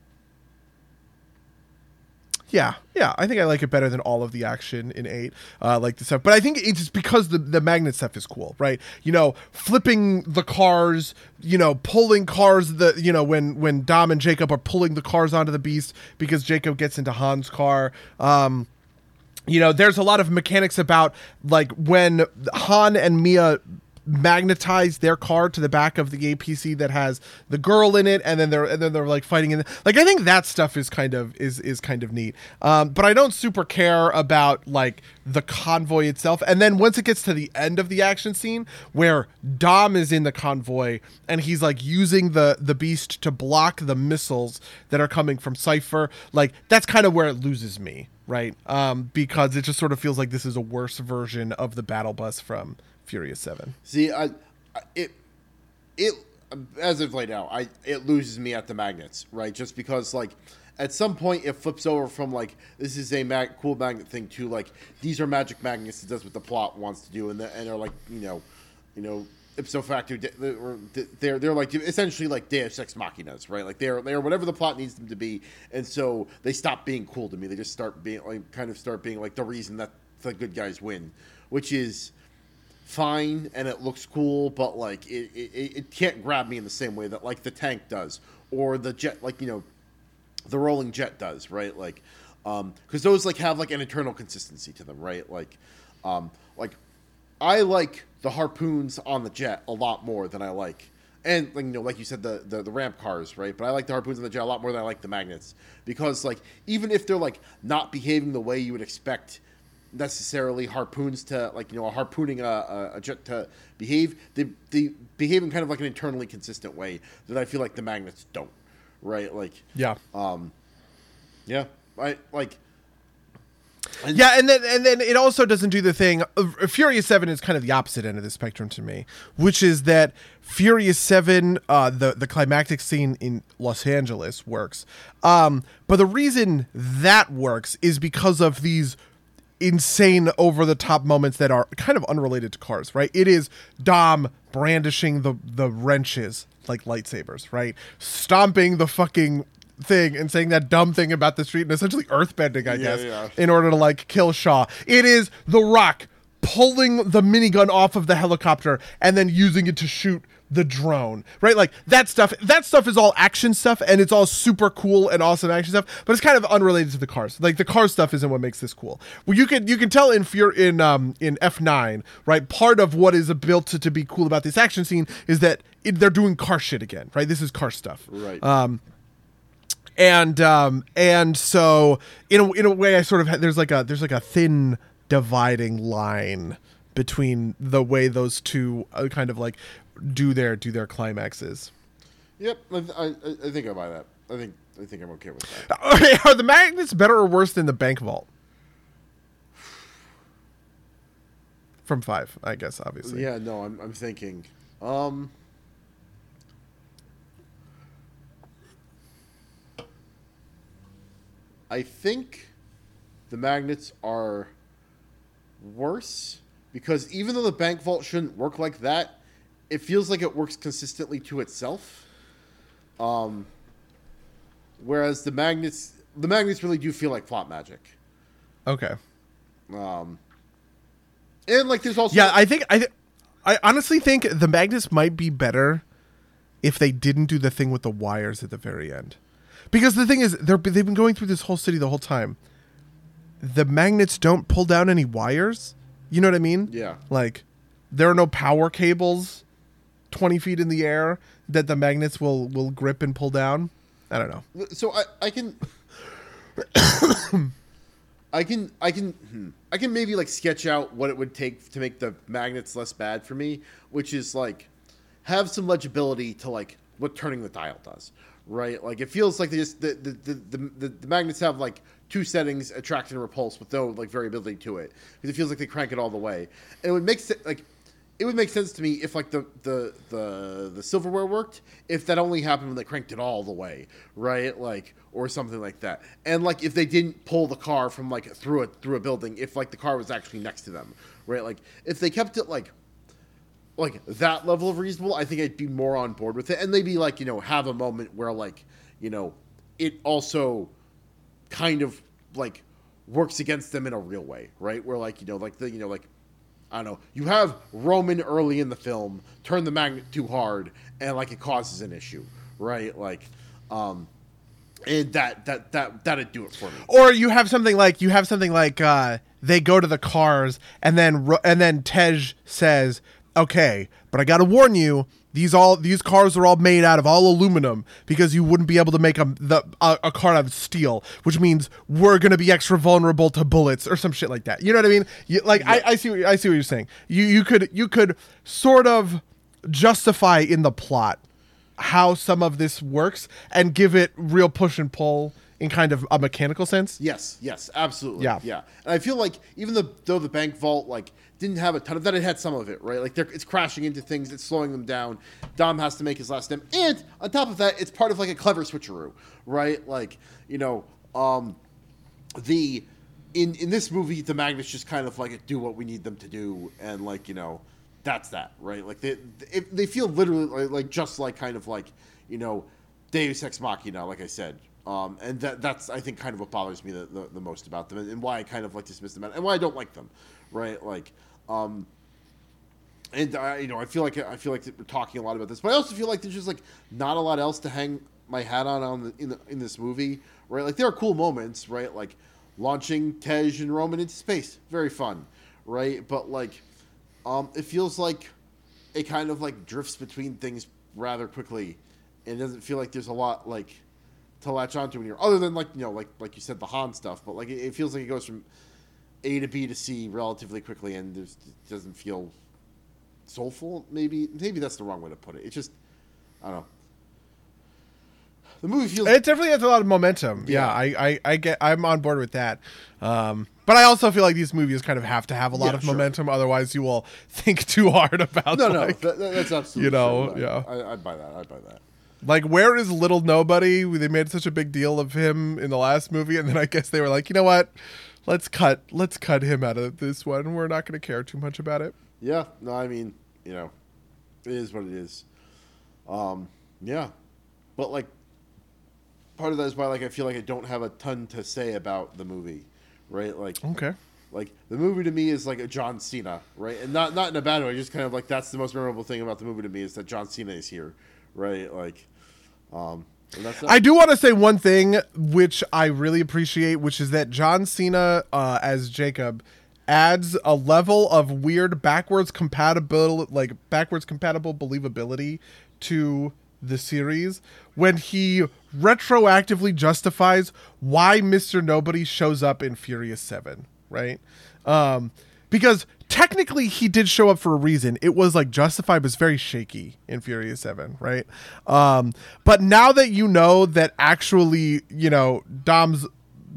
Yeah, yeah, I think I like it better than all of the action in eight, uh, like the stuff. But I think it's because the the magnet stuff is cool, right? You know, flipping the cars, you know, pulling cars. The you know when when Dom and Jacob are pulling the cars onto the beast because Jacob gets into Han's car. Um, you know, there's a lot of mechanics about like when Han and Mia magnetize their car to the back of the APC that has the girl in it, and then they're and then they're like fighting in. The, like I think that stuff is kind of is is kind of neat. Um, but I don't super care about like the convoy itself. And then once it gets to the end of the action scene where Dom is in the convoy and he's like using the the beast to block the missiles that are coming from Cipher, like that's kind of where it loses me right? Um, because it just sort of feels like this is a worse version of the battle bus from Furious Seven. See, I, it it as of right now, I it loses me at the magnets, right? Just because like at some point it flips over from like this is a mag- cool magnet thing to like these are magic magnets. It does what the plot wants to do, and the, and are like you know, you know. Ipso facto, they're they're like essentially like Deus Ex Machinas, right? Like they're they're whatever the plot needs them to be, and so they stop being cool to me. They just start being like kind of start being like the reason that the good guys win, which is fine and it looks cool, but like it, it, it can't grab me in the same way that like the tank does or the jet, like you know, the rolling jet does, right? Like, um, because those like have like an internal consistency to them, right? Like, um, like I like the harpoons on the jet a lot more than I like. And like you know, like you said, the, the the ramp cars, right? But I like the harpoons on the jet a lot more than I like the magnets because, like, even if they're like not behaving the way you would expect necessarily harpoons to like you know harpooning a, a, jet to behave. They they behave in kind of like an internally consistent way that i feel like the magnets don't right? Like yeah. um yeah i like and yeah, and then and then it also doesn't do the thing. Uh, Furious Seven is kind of the opposite end of the spectrum to me, which is that Furious Seven, uh, the the climactic scene in Los Angeles works, um, but the reason that works is because of these insane over the top moments that are kind of unrelated to cars, right? It is Dom brandishing the the wrenches like lightsabers, right? Stomping the fucking thing and saying that dumb thing about the street and essentially earthbending, I yeah, guess, yeah. in order to like kill Shaw. It is The Rock pulling the minigun off of the helicopter and then using it to shoot the drone, right? Like that stuff. That stuff is all action stuff, and it's all super cool and awesome action stuff. But it's kind of unrelated to the cars. Like the car stuff isn't what makes this cool. Well, you can you can tell in fear in um in F nine, right? Part of what is built to, to be cool about this action scene is that it, they're doing car shit again, right? This is car stuff, right? Um, and um and so in a in a way, I sort of there's like a there's like a thin dividing line between the way those two uh, kind of like do their do their climaxes. Yep, I, I, I think I buy that. I think I think I'm okay with that. Okay, Are the magnets better or worse than the bank vault? From five, I guess, obviously. Yeah, no, I'm I'm thinking. Um I think the magnets are worse because even though the bank vault shouldn't work like that, it feels like it works consistently to itself. Um, whereas the magnets, the magnets really do feel like plot magic. Okay. Um, and like there's also yeah, I think I, th- I honestly think the magnets might be better if they didn't do the thing with the wires at the very end, because the thing is they're they've been going through this whole city the whole time. The magnets don't pull down any wires. You know what I mean? Yeah. Like there are no power cables 20 feet in the air that the magnets will will grip and pull down. I don't know. So I I can I can I can hmm, I can maybe like sketch out what it would take to make the magnets less bad for me, which is like have some legibility to like what turning the dial does, right? Like it feels like they just the the the, the, the magnets have like two settings, attract and repulse, with no like variability to it because it feels like they crank it all the way. And it would make like it would make sense to me if like the the the the silverware worked if that only happened when they cranked it all the way right? Like or something like that. And like if they didn't pull the car from like through a through a building if like the car was actually next to them right? Like if they kept it like like that level of reasonable i think i'd be more on board with it. And maybe like you know have a moment where like you know it also kind of like works against them in a real way, right? Where like you know like the you know like I don't know you have Roman early in the film turn the magnet too hard and like it causes an issue, right? Like um and that that that that'd do it for me. Or you have something like you have something like uh, they go to the cars and then and then Tej says, "Okay, but I got to warn you." These all these cars are all made out of all aluminum because you wouldn't be able to make a the a, a car out of steel, which means we're gonna be extra vulnerable to bullets or some shit like that. You know what I mean? You, like I, I see what, I see what you're saying. You you could you could sort of justify in the plot how some of this works and give it real push and pull in kind of a mechanical sense. Yes, yes, absolutely. Yeah. yeah. And I feel like even though, though the bank vault like didn't have a ton of that, it had some of it, right? Like they're, it's crashing into things, it's slowing them down. Dom has to make his last step, and on top of that, it's part of like a clever switcheroo, right? Like you know, um, the in in this movie, the magnets just kind of like do what we need them to do, and like you know, that's that, right? Like they they, they feel literally like, like just like kind of like you know, Deus Ex Machina, like I said. Um, and that, that's I think kind of what bothers me the, the, the most about them, and, and why I kind of like dismiss them, and why I don't like them, right? Like, um, and I, you know, I feel like I feel like we're talking a lot about this, but I also feel like there's just like not a lot else to hang my hat on on the, in the, in this movie, right? Like there are cool moments, right? Like launching Tej and Roman into space, very fun, right? But like, um, it feels like it kind of like drifts between things rather quickly, and it doesn't feel like there's a lot like to latch onto when you're other than like you know like like you said the Han stuff, but like it, it feels like it goes from A to B to C relatively quickly, and there's, it doesn't feel soulful. Maybe maybe that's the wrong way to put it. It's just I don't know. The movie feels It definitely has a lot of momentum. Yeah, Yeah. I, I, I get I'm on board with that. Um, but I also feel like these movies kind of have to have a lot Yeah, of sure. momentum, otherwise you will think too hard about no no like, that, that- that's absolutely you know, yeah. I, I buy that. I buy that. Like where is little nobody? They made such a big deal of him in the last movie, and then I guess they were like, you know what? Let's cut let's cut him out of this one. We're not going to care too much about it. Yeah, no, I mean, you know, it is what it is. Um, yeah, but like, part of that is why like I feel like I don't have a ton to say about the movie, right? Like, Okay. like the movie to me is like a John Cena, right? And not not in a bad way, just kind of like that's the most memorable thing about the movie to me is that John Cena is here, right? Like, um, that's I do want to say one thing which I really appreciate, which is that John Cena uh, as Jacob adds a level of weird backwards compatible, like backwards compatible believability to the series when he retroactively justifies why Mr. Nobody shows up in Furious 7, right? Um, because technically he did show up for a reason. It was like justified was very shaky in Furious 7, right? Um, but now that you know that actually, you know, Dom's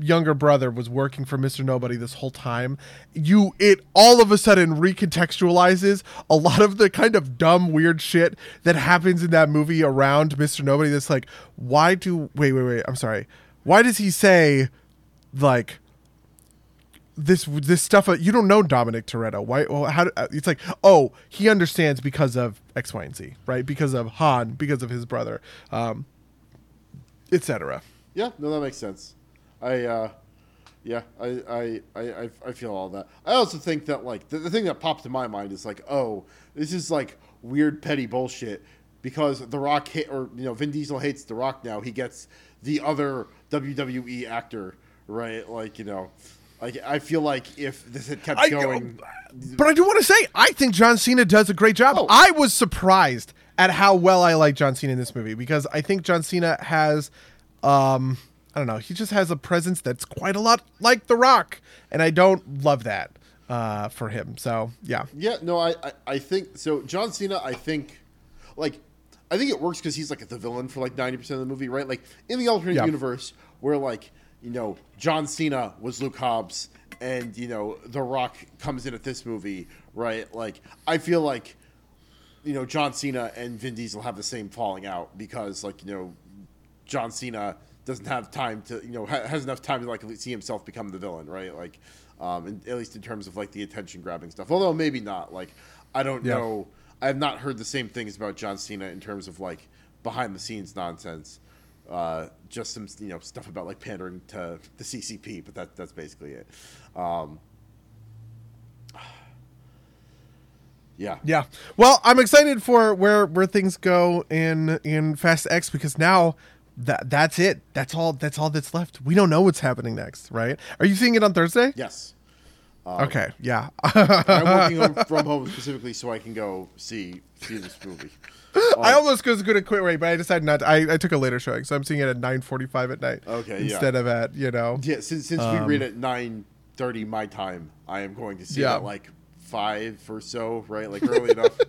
younger brother was working for Mr. Nobody this whole time, you it all of a sudden recontextualizes a lot of the kind of dumb weird shit that happens in that movie around Mr. Nobody that's like why do wait wait wait, I'm sorry. Why does he say like this this stuff uh, you don't know Dominic Toretto. Why? Well, how? uh, It's like oh, he understands because of X, Y, and Z, right? Because of Han, because of his brother, um, etc. Yeah, no, that makes sense. I, uh, yeah, I, I, I, I- feel all that. I also think that like the, the thing that popped to my mind is like, oh, this is like weird petty bullshit because The Rock hit or you know Vin Diesel hates The Rock now. He gets the other WWE actor, right? Like you know, like I feel like if this had kept I- going, But I do want to say, I think John Cena does a great job. Oh. I was surprised at how well I like John Cena in this movie because I think John Cena has, um, I don't know, he just has a presence that's quite a lot like The Rock, and I don't love that uh, for him. So yeah, Yeah, no, I, I, I think so. John Cena, I think, like, I think it works because he's like the villain for like ninety percent of the movie, right? Like in the alternate Yeah. universe where like you know John Cena was Luke Hobbs and you know The Rock comes in at this movie, right? Like I feel like you know John Cena and Vin Diesel have the same falling out because like you know John Cena doesn't have time to you know ha- has enough time to like see himself become the villain, right? Like, um, in, at least in terms of like the attention grabbing stuff. Although maybe not. Like, I don't Yeah. know. I have not heard the same things about John Cena in terms of like behind the scenes nonsense. Uh, just some you know stuff about like pandering to the CCP, but that that's basically it. Um, yeah, Yeah. Well, I'm excited for where where things go in in Fast X because now that that's it. That's all that's all that's left. We don't know what's happening next, right? Are you seeing it on Thursday? yes. Okay. Yeah. I'm working from home specifically so I can go see see this movie. I almost was going to quit right, but I decided not. To, I I took a later showing, so I'm seeing it at 9:45 at night. Okay, yeah. Instead of at you know. Yeah, since since we read at nine thirty my time, I am going to see Yeah. it at like five or so, right? Like early enough.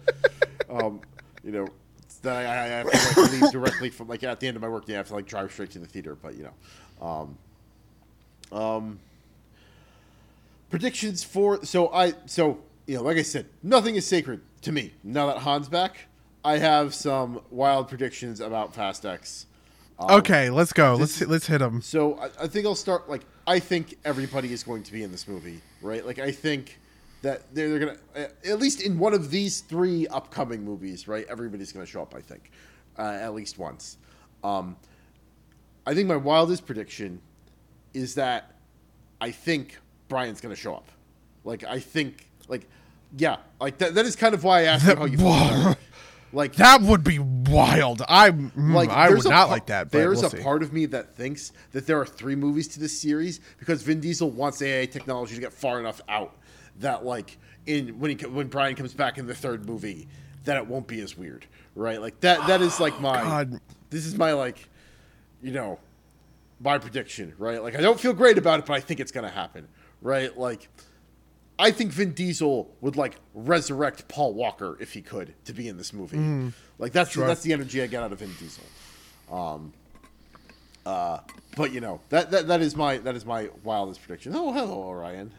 Um, you know, that I, I have to like leave directly from like at the end of my work day. I have to like drive straight to the theater, but you know, um, um, predictions for so I so you know, like I said, nothing is sacred to me. Now that Han's back, I have some wild predictions about Fast X. Um, Okay, let's go. Let's let's hit them. so I, I think I'll start like I think everybody is going to be in this movie, right? Like I think that they're, they're gonna at least in one of these three upcoming movies, right? Everybody's gonna show up. I think uh, at least once. Um, I think my wildest prediction is that I think Brian's gonna show up. Like I think like yeah, like that. That is kind of why I asked you how you. Like That would be wild. I mm, like I would not par- like that. But there's we'll a see. part of me that thinks that there are three movies to this series because Vin Diesel wants AI technology to get far enough out that like in when he when Brian comes back in the third movie that it won't be as weird, right? Like that that is like my God. this is my like you know my prediction, right? Like I don't feel great about it, but I think it's gonna happen, right? Like I think Vin Diesel would like resurrect Paul Walker if he could to be in this movie. Like that's that's the energy I get out of Vin Diesel. Um, uh, but you know that, that that is my that is my wildest prediction. Oh, hello, Orion.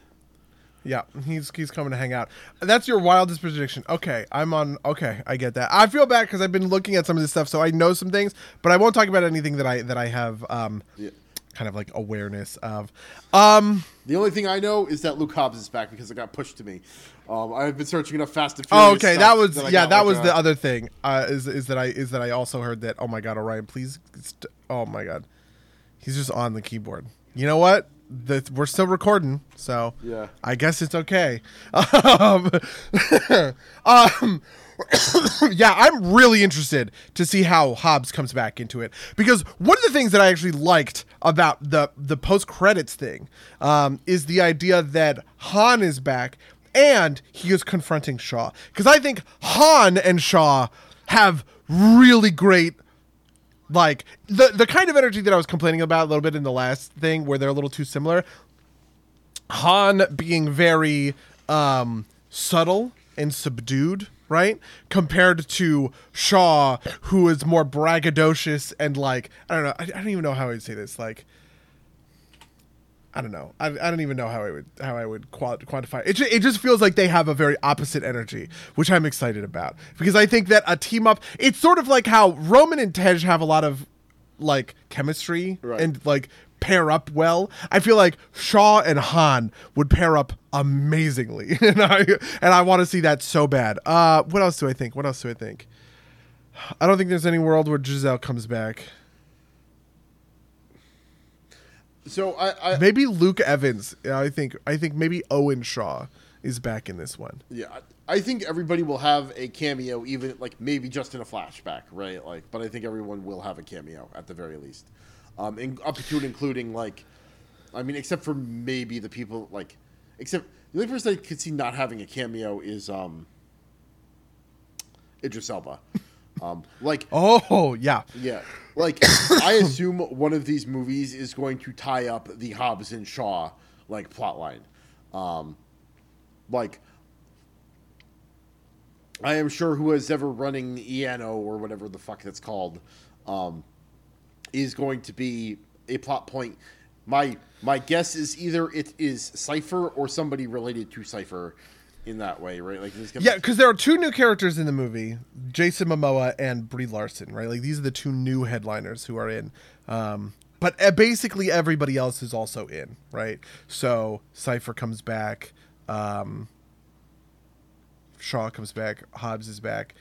Yeah, he's he's coming to hang out. That's your wildest prediction. Okay, I'm on. Okay, I get that. I feel bad because I've been looking at some of this stuff, so I know some things, but I won't talk about anything that I that I have um Yeah. Kind of like awareness of. Um. The only thing I know is that Luke Hobbs is back because it got pushed to me. Um, I've been searching enough Fast and Furious. Oh, okay. That was I yeah. That like, was the other thing. Uh, is is that I is that I also heard that. Oh my god, Orion, please. St- oh my god, he's just on the keyboard. You know what? The, we're still recording, so Yeah. I guess it's okay. Um, um, yeah, I'm really interested to see how Hobbs comes back into it. Because one of the things that I actually liked about the the post credits thing um, is the idea that Han is back and he is confronting Shaw. Because I think Han and Shaw have really great like the the kind of energy that I was complaining about a little bit in the last thing where they're a little too similar. Han being very um, subtle and subdued, right? Compared to Shaw, who is more braggadocious and like I don't know. I, I don't even know how I'd say this. Like I don't know. I, I don't even know how I would how I would quantify. It. Ju- it just feels like they have a very opposite energy, which I'm excited about because I think that a team up. It's sort of like how Roman and Tej have a lot of like chemistry Right. and like pair up well. I feel like Shaw and Han would pair up amazingly, and I and I want to see that so bad. Uh, what else do I think? What else do I think? I don't think there's any world where Giselle comes back. So I, I Maybe Luke Evans. I think I think maybe Owen Shaw is back in this one. yeah, I I think everybody will have a cameo, even like maybe just in a flashback, right? Like, but I think everyone will have a cameo at the very least, um, and up to and including like, I mean, except for maybe the people like, except the only person I could see not having a cameo is um, Idris Elba, um, like Oh yeah, Yeah. Like I assume one of these movies is going to tie up the Hobbs and Shaw like plotline. Um like I am sure who is ever running ENO or whatever the fuck that's called um is going to be a plot point. My my guess is either it is Cipher or somebody related to Cipher in that way, right? Like this yeah. Because there are two new characters in the movie: Jason Momoa and Brie Larson. Right, like these are the two new headliners who are in. Um, but uh, basically everybody else is also in. Right, so Cipher comes back. Um, Shaw comes back. Hobbs is back.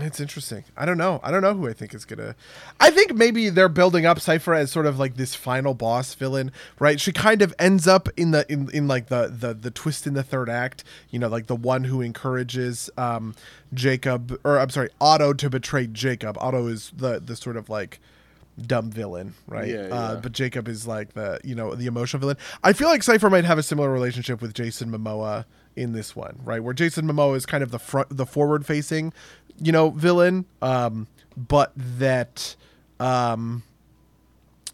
It's interesting. I don't know. I don't know who I think is gonna. I think maybe they're building up Cipher as sort of like this final boss villain, right? She kind of ends up in the in, in like the the the twist in the third act. You know, like the one who encourages um Jacob or I'm sorry, Otto to betray Jacob. Otto is the the sort of like dumb villain, right? Yeah, Uh, yeah. but Jacob is like the you know the emotional villain. I feel like Cipher might have a similar relationship with Jason Momoa in this one, right? Where Jason Momoa is kind of the front, the forward facing, you know, villain, um, but that um,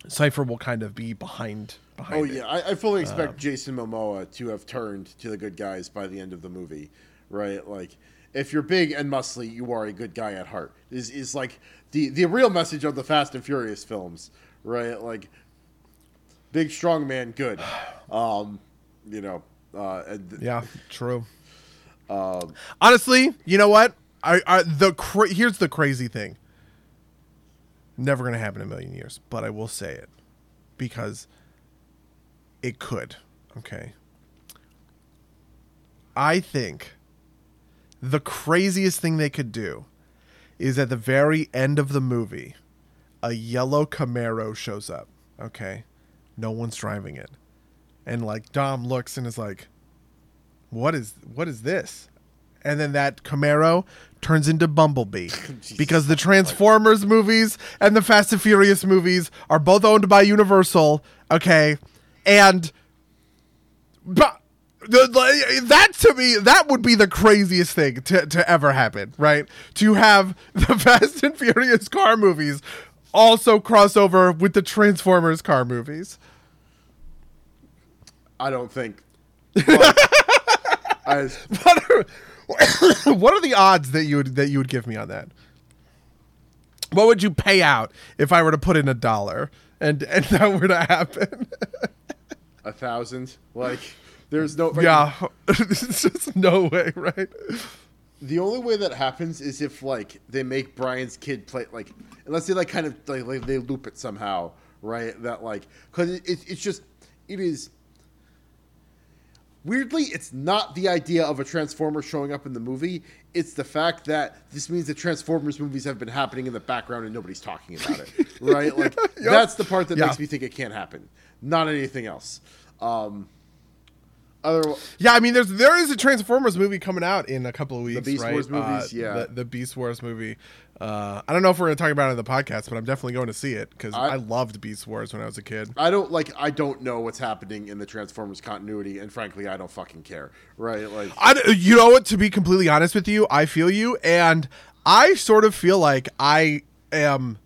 Cipher will kind of be behind. behind Oh yeah, I, I fully Um, expect Jason Momoa to have turned to the good guys by the end of the movie, right? Like, if you're big and muscly, you are a good guy at heart. Is is like the the real message of the Fast and Furious films, right? Like, big strong man, good. Um, you know, uh, and th- Yeah, true. Um, Honestly, you know what? I, I the cra- here's the crazy thing. Never gonna happen in a million years, but I will say it because it could. Okay. I think the craziest thing they could do is at the very end of the movie, a yellow Camaro shows up. Okay. No one's driving it. And like Dom looks and is like, what is what is this? And then that Camaro turns into Bumblebee because the Transformers movies and the Fast and Furious movies are both owned by Universal. Okay, and but that to me that would be the craziest thing to, to ever happen right to have the fast and furious car movies also cross over with the transformers car movies I don't think. but I, are, what are the odds that you would that you would give me on that what would you pay out if i were to put in a dollar and and that were to happen a thousand, like, there's no. yeah it's just no way right The only way that happens is if like they make Brian's kid play like unless they like kind of like, like they loop it somehow, right? That like because it, it, it's just it is weirdly it's not the idea of a transformer showing up in the movie. It's the fact that this means the Transformers movies have been happening in the background and nobody's talking about it, right? Like that's the part that Yeah. makes me think it can't happen, not anything else. Um, other Yeah, I mean, there's there is a Transformers movie coming out in a couple of weeks. The Beast right? Wars movies, Uh, yeah. the, the Beast Wars movie. Uh, I don't know if we're gonna talk about it in the podcast, but I'm definitely going to see it because I, I- loved Beast Wars when I was a kid. I don't like. I don't know what's happening in the Transformers continuity, and frankly, I don't fucking care. Right? Like, I, you know what? To be completely honest with you, I feel you, and I sort of feel like I am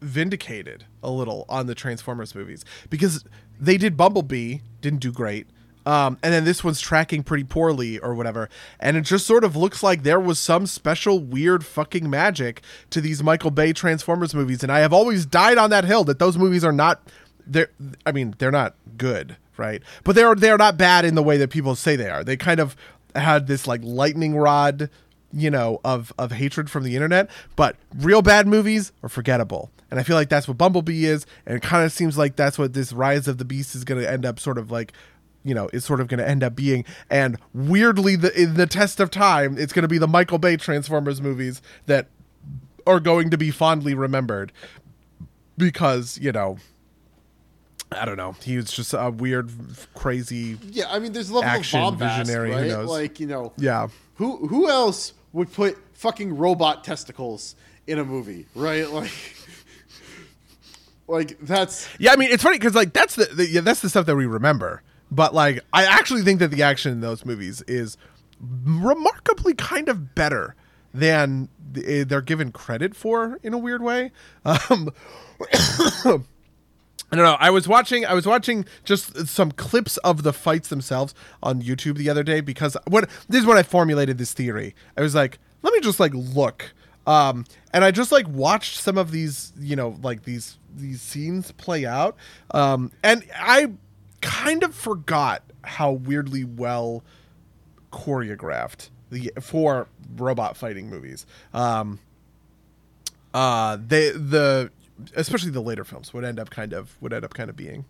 vindicated a little on the Transformers movies because they did Bumblebee, didn't do great. Um, and then this one's tracking pretty poorly or whatever. And it just sort of looks like there was some special weird fucking magic to these Michael Bay Transformers movies. And I have always died on that hill that those movies are not they're I mean, they're not good, right? But they're they're not bad in the way that people say they are. They kind of had this like lightning rod you know of of hatred from the internet but real bad movies are forgettable and i feel like that's what bumblebee is and it kind of seems like that's what this rise of the beast is going to end up sort of like you know is sort of going to end up being and weirdly the in the test of time it's going to be the michael bay transformers movies that are going to be fondly remembered because you know i don't know he was just a weird crazy yeah, I mean, there's a level Action of bombast, visionary, who right? knows? Like, you know, yeah who who else would put fucking robot testicles in a movie, right? Like, like that's Yeah, I mean it's funny because like that's the, the yeah, that's the stuff that we remember. But like I actually think that the action in those movies is remarkably kind of better than they're given credit for in a weird way. Um, I don't know. I was watching. I was watching just some clips of the fights themselves on YouTube the other day because what this is when I formulated this theory. I was like, let me just like look, um, and I just like watched some of these, you know, like these these scenes play out, um, and I kind of forgot how weirdly well choreographed the for robot fighting movies. Um, uh they the especially the later films would end up kind of would end up kind of being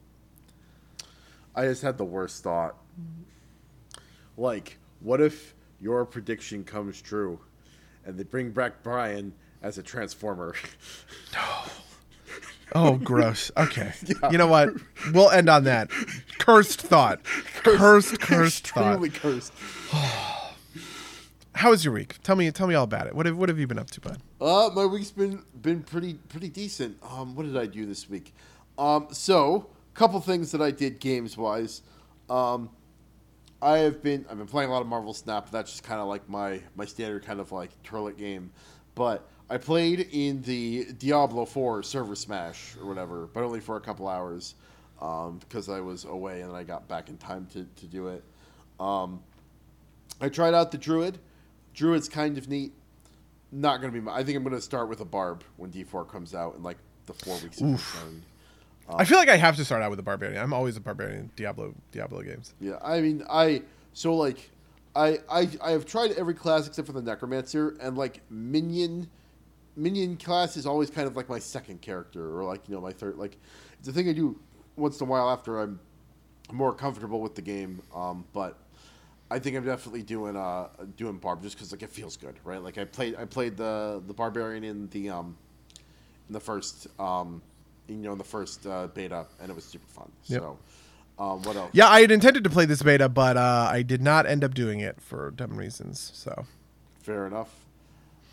I just had the worst thought. Like, what if your prediction comes true, and they bring back Brian as a transformer. Oh, gross. Okay. You know what? We'll end on that. Cursed thought. Cursed, cursed thought. Extremely cursed. How was your week? Tell me. Tell me all about it. What have What have you been up to, bud? Uh, my week's been been pretty pretty decent. Um, what did I do this week? Um, so a couple things that I did games wise. Um, I have been I've been playing a lot of Marvel Snap. That's just kind of like my my standard kind of like turlet game. But I played in the Diablo 4 server smash or whatever, but only for a couple hours um, because I was away and then I got back in time to, to do it. Um, I tried out the Druid. Druid's kind of neat. Not going to be my. I think I'm going to start with a Barb when D4 comes out in like the four weeks of return. I feel like I have to start out with a barbarian. I'm always a barbarian in Diablo Diablo games. Yeah, I mean, I so like, I I I have tried every class except for the Necromancer, and like minion, minion class is always kind of like my second character, or like you know my third. Like, it's a thing I do once in a while after I'm more comfortable with the game. Um, but I think I'm definitely doing uh doing Barb just because like it feels good, right? Like I played I played the the Barbarian in the um in the first um you know in the first uh, beta, and it was super fun. Yep. So. Um, what else? Yeah, I had intended to play this beta, but uh, I did not end up doing it for dumb reasons. So Fair enough.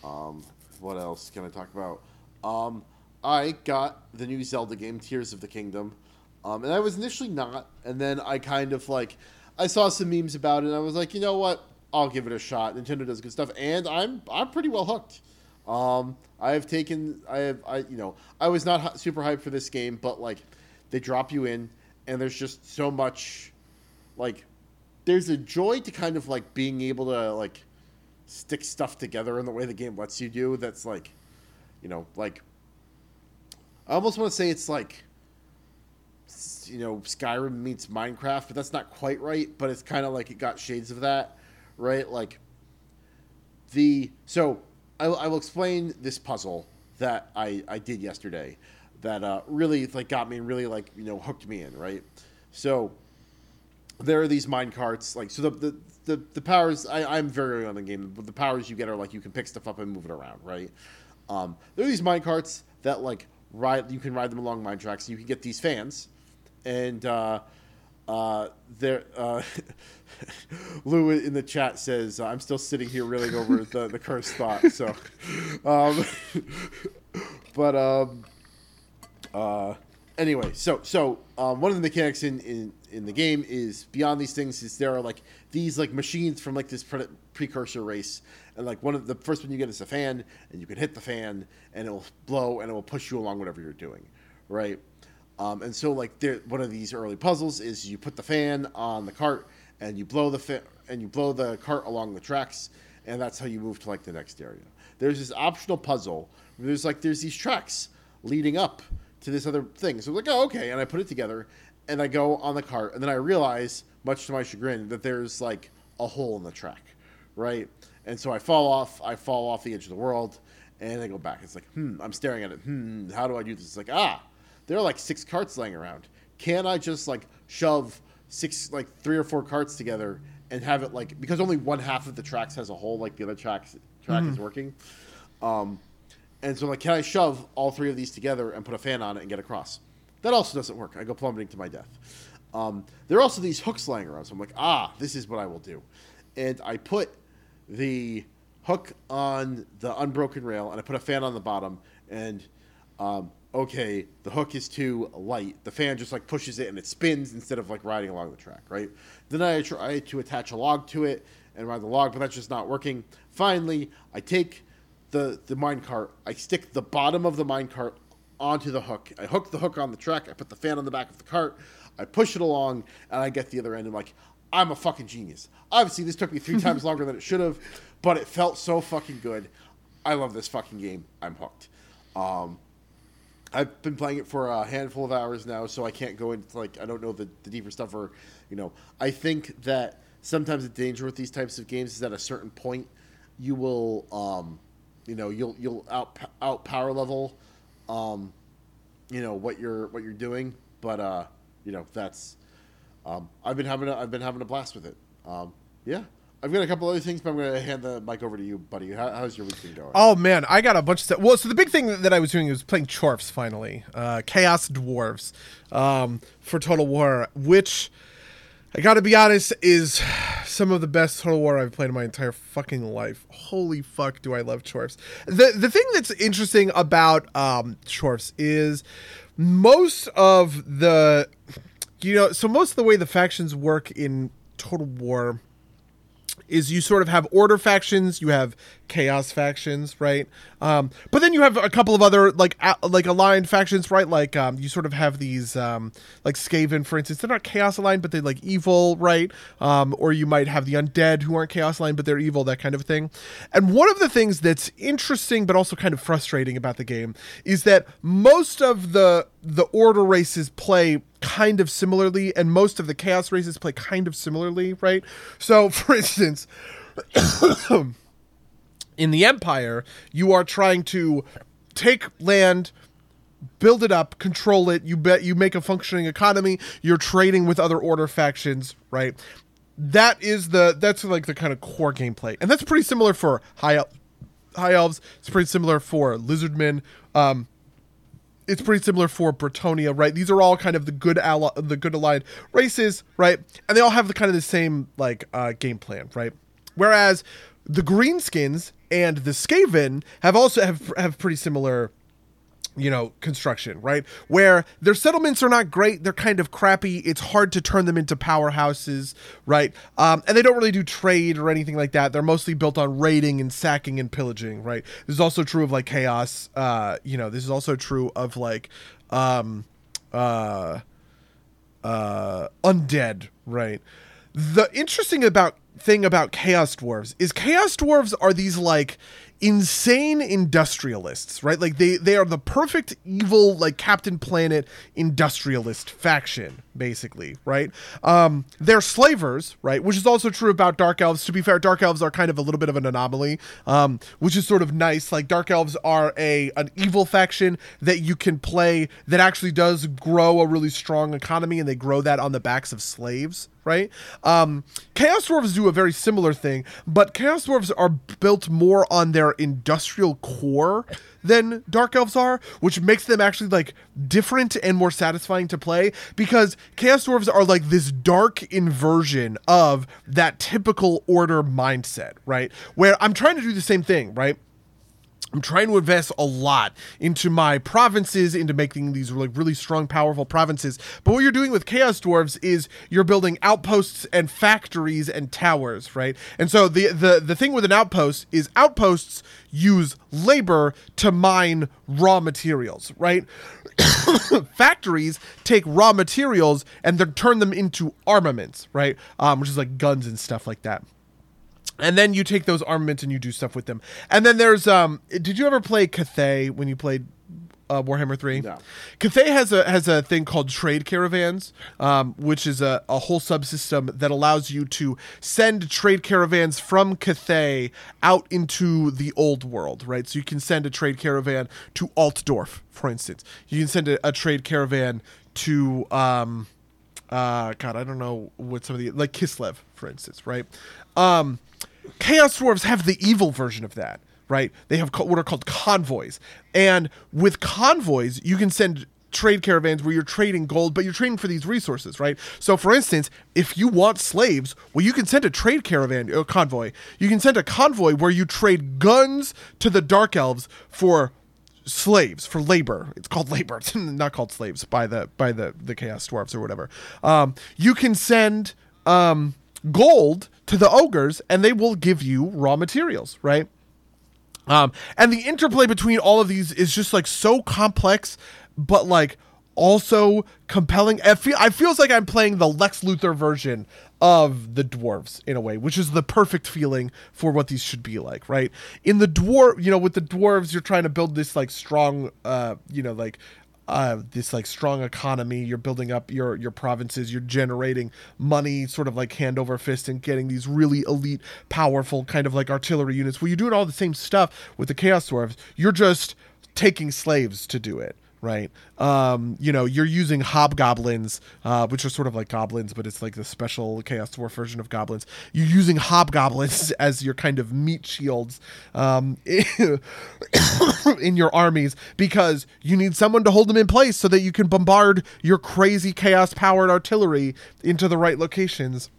Um, what else can I talk about? Um, I got the new Zelda game, Tears of the Kingdom, um, and I was initially not, and then I kind of like, I saw some memes about it, and I was like, you know what? I'll give it a shot. Nintendo does good stuff, and I'm I'm pretty well hooked. Um, I have taken, I have, I you know, I was not super hyped for this game, but like, they drop you in, and there's just so much, like, there's a joy to kind of like being able to like stick stuff together in the way the game lets you do that's like you know like i almost want to say it's like you know skyrim meets minecraft but that's not quite right but it's kind of like it got shades of that right? Like the so I, I will explain this puzzle that I, I did yesterday that uh, really like got me and really like you know hooked me in right? So there are these mine carts like so the the, the, the powers I, i'm very early on in the game but the powers you get are like you can pick stuff up and move it around right? Um, there are these mine carts that like ride you can ride them along mine tracks you can get these fans and uh, uh, there uh, lou in the chat says i'm still sitting here reeling over the, the cursed thought so um, but um, uh, anyway, so so um, one of the mechanics in, in in the game is beyond these things is there are like these like machines from like this pre- precursor race, and like one of the first one you get is a fan, and you can hit the fan, and it will blow, and it will push you along whatever you're doing, right? Um, and so like there, one of these early puzzles is you put the fan on the cart, and you blow the fa- and you blow the cart along the tracks, and that's how you move to like the next area. There's this optional puzzle. Where there's like there's these tracks leading up to this other thing. So I'm like, oh, okay. And I put it together and I go on the cart. And then I realize, much to my chagrin, that there's like a hole in the track, right? And so I fall off. I fall off the edge of the world and I go back. It's like, hmm, I'm staring at it. Hmm, how do I do this? It's like, ah, there are like six carts laying around. Can I just like shove six, like three or four carts together and have it like, because only one half of the tracks has a hole, like the other tracks, track is working. Um, and so I'm like, can I shove all three of these together and put a fan on it and get across? That also doesn't work. I go plummeting to my death. Um, there are also these hooks lying around. So I'm like, ah, this is what I will do. And I put the hook on the unbroken rail and I put a fan on the bottom. And um, okay, the hook is too light. The fan just like pushes it and it spins instead of like riding along the track, right? Then I try to attach a log to it and ride the log, but that's just not working. Finally, I take the the mine cart. I stick the bottom of the mine cart onto the hook. I hook the hook on the track. I put the fan on the back of the cart. I push it along, and I get the other end. And like, I'm a fucking genius. Obviously, this took me three times longer than it should have, but it felt so fucking good. I love this fucking game. I'm hooked. Um, I've been playing it for a handful of hours now, so I can't go into like I don't know the, the deeper stuff. Or you know, I think that sometimes the danger with these types of games is that at a certain point you will, um, you know, you'll you'll out out power level, um, you know what you're what you're doing. But uh, you know that's um, I've been having a, I've been having a blast with it. Um, yeah, I've got a couple other things, but I'm going to hand the mic over to you, buddy. How, how's your week been going? Oh man, I got a bunch of stuff. Well, so the big thing that I was doing was playing Chorfs finally, uh, Chaos Dwarves, um, for Total War, which I got to be honest is some of the best Total War I've played in my entire fucking life. Holy fuck, do I love Chorfs! The the thing that's interesting about um, Chorfs is most of the, you know, so most of the way the factions work in Total War is you sort of have order factions, you have chaos factions, right? Um, but then you have a couple of other like like aligned factions, right? Like um, you sort of have these um, like Skaven, for instance. They're not chaos aligned, but they're like evil, right? Um, or you might have the undead who aren't chaos aligned, but they're evil, that kind of thing. And one of the things that's interesting but also kind of frustrating about the game is that most of the the order races play kind of similarly, and most of the chaos races play kind of similarly, right? So, for instance, in the Empire, you are trying to take land build it up, control it. You bet you make a functioning economy. You're trading with other order factions, right? That is the that's like the kind of core gameplay, and that's pretty similar for high high elves. It's pretty similar for lizardmen. Um, it's pretty similar for Bretonnia, right? These are all kind of the good ally, the good aligned races, right? And they all have the kind of the same like uh, game plan, right? Whereas the Greenskins and the Skaven have also have have pretty similar you know construction right? Where their settlements are not great they're kind of crappy it's hard to turn them into powerhouses right? Um, and they don't really do trade or anything like that. They're mostly built on raiding and sacking and pillaging right? This is also true of like chaos uh, you know this is also true of like um, uh, uh, undead right? The interesting about thing about chaos dwarves is chaos dwarves are these like insane industrialists, right? Like they they are the perfect evil like Captain Planet industrialist faction basically, right? Um they're slavers, right? Which is also true about dark elves. To be fair, dark elves are kind of a little bit of an anomaly, um which is sort of nice. Like dark elves are a an evil faction that you can play that actually does grow a really strong economy and they grow that on the backs of slaves, right? Um, Chaos Dwarves do a very similar thing, but Chaos Dwarves are built more on their industrial core than Dark Elves are, which makes them actually like different and more satisfying to play because Chaos Dwarves are like this dark inversion of that typical order mindset, right? Where I'm trying to do the same thing, right? I'm trying to invest a lot into my provinces, into making these like really strong, powerful provinces. But what you're doing with Chaos Dwarves is you're building outposts and factories and towers, right? And so the the the thing with an outpost is outposts use labor to mine raw materials, right? Factories take raw materials and then turn them into armaments, right? Um, which is like guns and stuff like that and then you take those armaments and you do stuff with them. And then there's um did you ever play Cathay when you played uh, Warhammer 3? No. Cathay has a has a thing called trade caravans, um, which is a, a whole subsystem that allows you to send trade caravans from Cathay out into the old world, right? So you can send a trade caravan to Altdorf, for instance. You can send a, a trade caravan to um uh god, I don't know what some of the like Kislev, for instance, right? Um Chaos Dwarves have the evil version of that, right? They have what are called convoys. And with convoys, you can send trade caravans where you're trading gold, but you're trading for these resources, right? So, for instance, if you want slaves, well, you can send a trade caravan, a convoy. You can send a convoy where you trade guns to the Dark Elves for slaves for labor it's called labor it's not called slaves by the by the the chaos dwarfs or whatever um you can send um gold to the ogres and they will give you raw materials, right? Um, and the interplay between all of these is just like so complex, but like also compelling. I feel I feels like I'm playing the Lex Luthor version of the dwarves in a way, which is the perfect feeling for what these should be like, right? In the dwarf, you know, with the dwarves, you're trying to build this like strong, uh, you know, like uh, this like strong economy. You're building up your your provinces. You're generating money, sort of like hand over fist, and getting these really elite, powerful kind of like artillery units. Well, you're doing all the same stuff with the Chaos Dwarves. You're just taking slaves to do it, right? Um, you know, you're using hobgoblins, uh, which are sort of like goblins, but it's like the special Chaos Dwarf version of goblins. You're using hobgoblins as your kind of meat shields um, in your armies because you need someone to hold them in place so that you can bombard your crazy chaos powered artillery into the right locations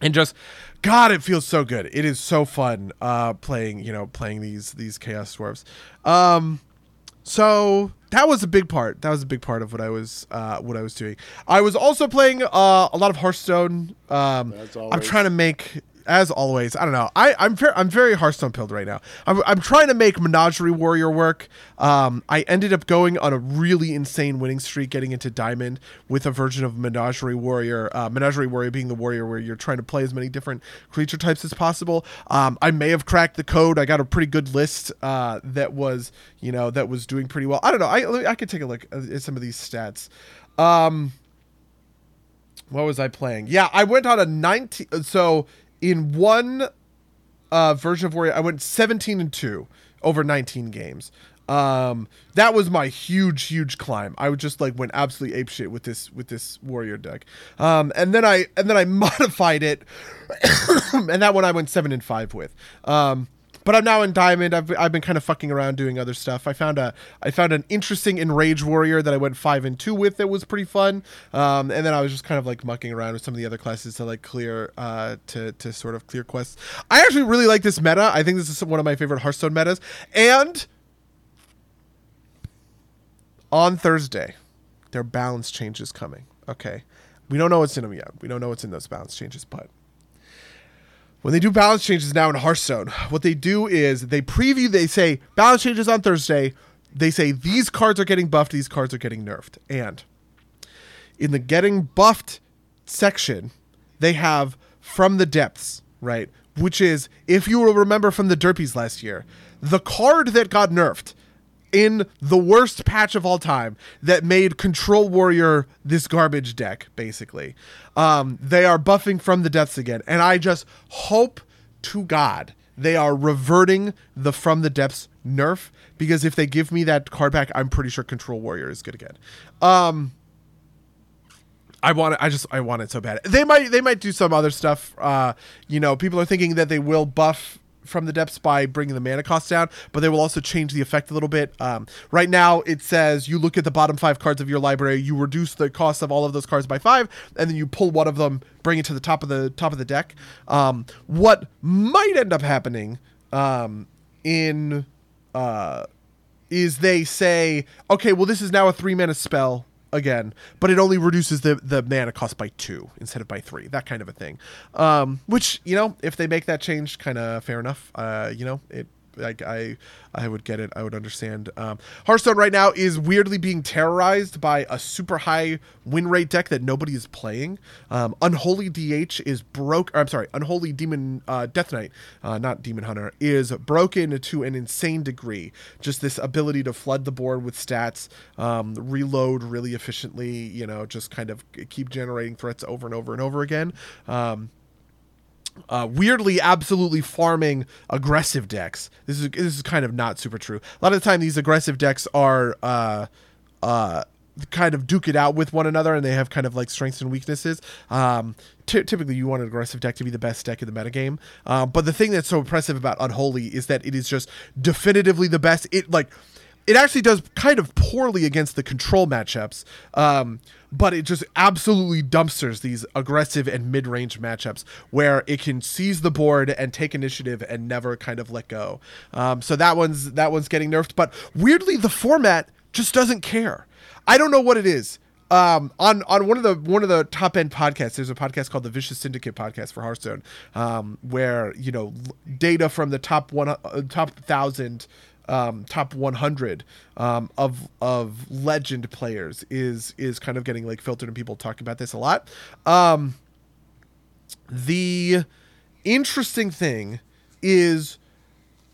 and just god it feels so good it is so fun uh playing you know playing these these chaos dwarves um so that was a big part. That was a big part of what i was uh what i was doing. I was also playing uh a lot of hearthstone. Um i'm trying to make as always i don't know. I i'm very i'm very hearthstone pilled right now. I'm, I'm trying to make menagerie warrior work. Um i ended up going on a really insane winning streak getting into diamond with a version of menagerie warrior uh, menagerie warrior being the warrior where you're trying to play as many different creature types as possible. Um i may have cracked the code. I got a pretty good list uh that was you know that was doing pretty well. I don't know. I i could take a look at some of these stats. Um what was I playing? Yeah, I went on a 19 so in one uh version of Warrior I went 17 and 2 over 19 games. Um that was my huge huge climb. I just like went absolutely apeshit with this with this warrior deck. Um and then I and then I modified it and that one I went 7 and 5 with. Um but I'm now in Diamond. I've, I've been kind of fucking around doing other stuff. I found a I found an interesting Enrage Warrior that I went five and two with. That was pretty fun. Um, and then I was just kind of like mucking around with some of the other classes to like clear uh, to to sort of clear quests. I actually really like this meta. I think this is one of my favorite Hearthstone metas. And on Thursday, there are balance changes coming. Okay, we don't know what's in them yet. We don't know what's in those balance changes, but when they do balance changes now in Hearthstone, what they do is they preview, they say balance changes on Thursday. They say these cards are getting buffed, these cards are getting nerfed. And in the getting buffed section, they have from the depths, right? Which is, if you will remember from the Derpies last year, the card that got nerfed in the worst patch of all time that made Control Warrior this garbage deck, basically. Um, they are buffing from the depths again. And I just hope to God they are reverting the from the depths nerf because if they give me that card back, I'm pretty sure Control Warrior is good again. Um, I want it. I just I want it so bad. They might they might do some other stuff. Uh, you know, people are thinking that they will buff from the depths by bringing the mana cost down, but they will also change the effect a little bit. Um, right now, it says you look at the bottom five cards of your library, you reduce the cost of all of those cards by five, and then you pull one of them, bring it to the top of the top of the deck. Um, what might end up happening um, in uh, is they say, okay, well, this is now a three mana spell again, but it only reduces the the mana cost by two instead of by three. That kind of a thing. Um, which you know, if they make that change, kind of fair enough. Uh, you know, it. I, I I would get it. I would understand. Um, Hearthstone right now is weirdly being terrorized by a super high win rate deck that nobody is playing. Um, Unholy DH is broke. I'm sorry, Unholy Demon uh, Death Knight, uh, not Demon Hunter, is broken to an insane degree. Just this ability to flood the board with stats, um, reload really efficiently. You know, just kind of keep generating threats over and over and over again. Um, uh, weirdly absolutely farming aggressive decks. This is this is kind of not super true. A lot of the time, these aggressive decks are uh, uh, kind of duke it out with one another, and they have kind of like strengths and weaknesses. Um, ty- typically, you want an aggressive deck to be the best deck in the metagame. Uh, but the thing that's so impressive about Unholy is that it is just definitively the best. It like it actually does kind of poorly against the control matchups, um, but it just absolutely dumpsters these aggressive and mid-range matchups where it can seize the board and take initiative and never kind of let go. Um, so that one's that one's getting nerfed, but weirdly the format just doesn't care. I don't know what it is. Um, on on one of the one of the top end podcasts, there's a podcast called the Vicious Syndicate podcast for Hearthstone, um, where you know data from the top one uh, top thousand um, top 100 um, of of legend players is is kind of getting like filtered and people talking about this a lot. Um, the interesting thing is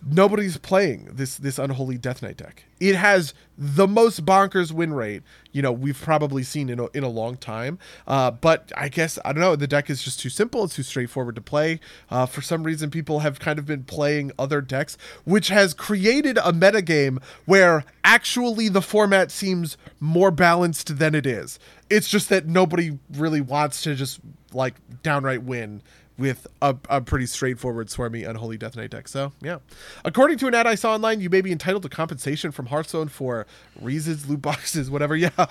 nobody's playing this this unholy death knight deck. It has the most bonkers win rate you know we've probably seen in a, in a long time. Uh, but i guess i don't know the deck is just too simple it's too straightforward to play. Uh, for some reason people have kind of been playing other decks which has created a metagame where actually the format seems more balanced than it is. It's just that nobody really wants to just like downright win with a, a pretty straightforward swarmy unholy death knight deck so yeah according to an ad i saw online you may be entitled to compensation from hearthstone for reasons loot boxes whatever yeah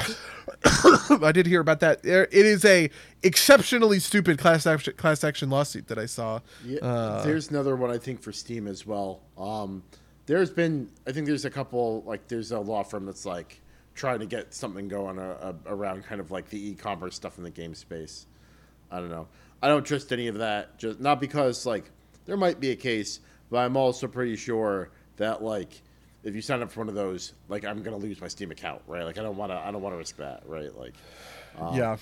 i did hear about that it is a exceptionally stupid class action class action lawsuit that i saw Yeah, Uh, there's another one I think for Steam as well. Um, there's been, I think there's a couple like there's a law firm that's like trying to get something going uh, uh, around kind of like the e-commerce stuff in the game space. I don't know. I don't trust any of that. Just not because like there might be a case, but I'm also pretty sure that like if you sign up for one of those, like I'm gonna lose my Steam account, right? Like I don't want to, I don't want to risk that, right? Like yeah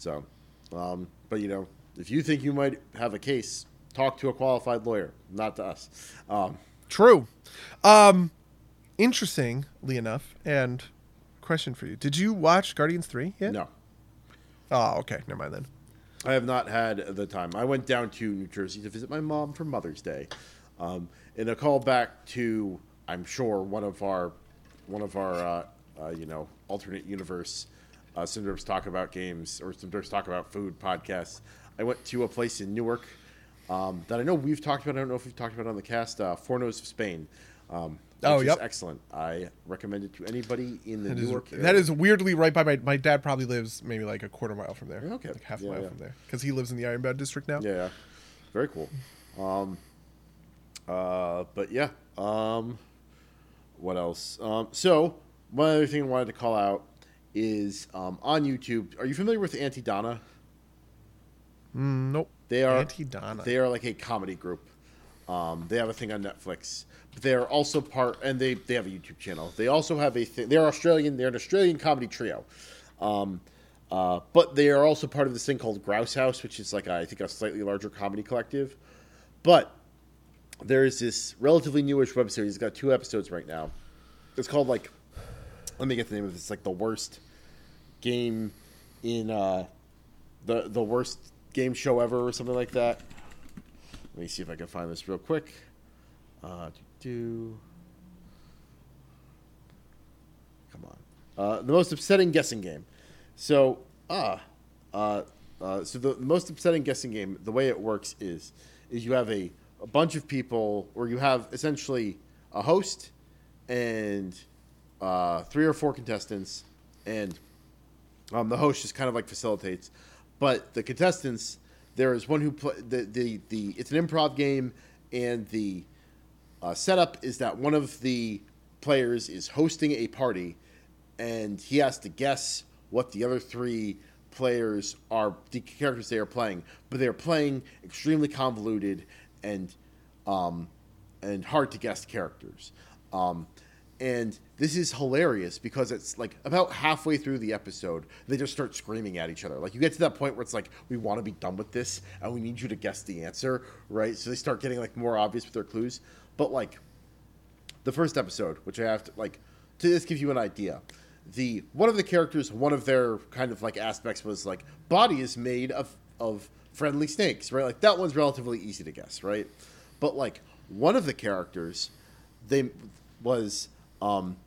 so, um, but you know, if you think you might have a case, talk to a qualified lawyer, not to us. Um, True. Um, interestingly enough, and question for you: Did you watch Guardians Three yet? no, Oh, okay. Never mind then. I have not had the time. I went down to New Jersey to visit my mom for Mother's Day, um, in a call back to, I'm sure one of our, one of our, uh, uh, you know, alternate universe, uh, talk about games or Some Derps talk about food podcasts. I went to a place in Newark um, that I know we've talked about. I don't know if we've talked about on the cast. Uh, Fornos of Spain. Um, Oh, yep. excellent. I recommend it to anybody in the That is, Newark. that is weirdly right by my. My dad probably lives maybe like a quarter mile from there. Okay. Like half a Yeah, mile yeah. from there, because he lives in the Ironbound district now. Yeah, yeah. very cool. Um, uh, but yeah, um, what else? Um, so one other thing I wanted to call out is um, on YouTube. Are you familiar with Aunty Donna? Mm, nope. They are Aunty Donna. They are like a comedy group. Um, they have a thing on Netflix. But they are also part, and they, they have a YouTube channel. They also have a thing. They're Australian. They're an Australian comedy trio. Um, uh, but they are also part of this thing called Grouse House, which is like a, I think a slightly larger comedy collective. But there is this relatively newish web series. It's got two episodes right now. It's called like, let me get the name of this. It's like the worst game in uh, the the worst game show ever or something like that. Let me see if I can find this real quick. Uh, do come on. Uh, the most upsetting guessing game. So, ah, uh, uh, so the most upsetting guessing game. The way it works is, is you have a, a bunch of people, or you have essentially a host and uh, three or four contestants, and um, the host just kind of like facilitates. But the contestants, there is one who play the, the the it's an improv game, and the uh, setup is that one of the players is hosting a party, and he has to guess what the other three players are, the characters they are playing. But they are playing extremely convoluted and um, and hard to guess characters. Um, and this is hilarious because it's like about halfway through the episode, they just start screaming at each other. Like you get to that point where it's like, we want to be done with this and we need you to guess the answer, right? So they start getting like more obvious with their clues. But like the first episode, which I have to like to just give you an idea. The one of the characters, one of their kind of like aspects was like body is made of of friendly snakes, right? Like that one's relatively easy to guess, right? But like one of the characters, they was um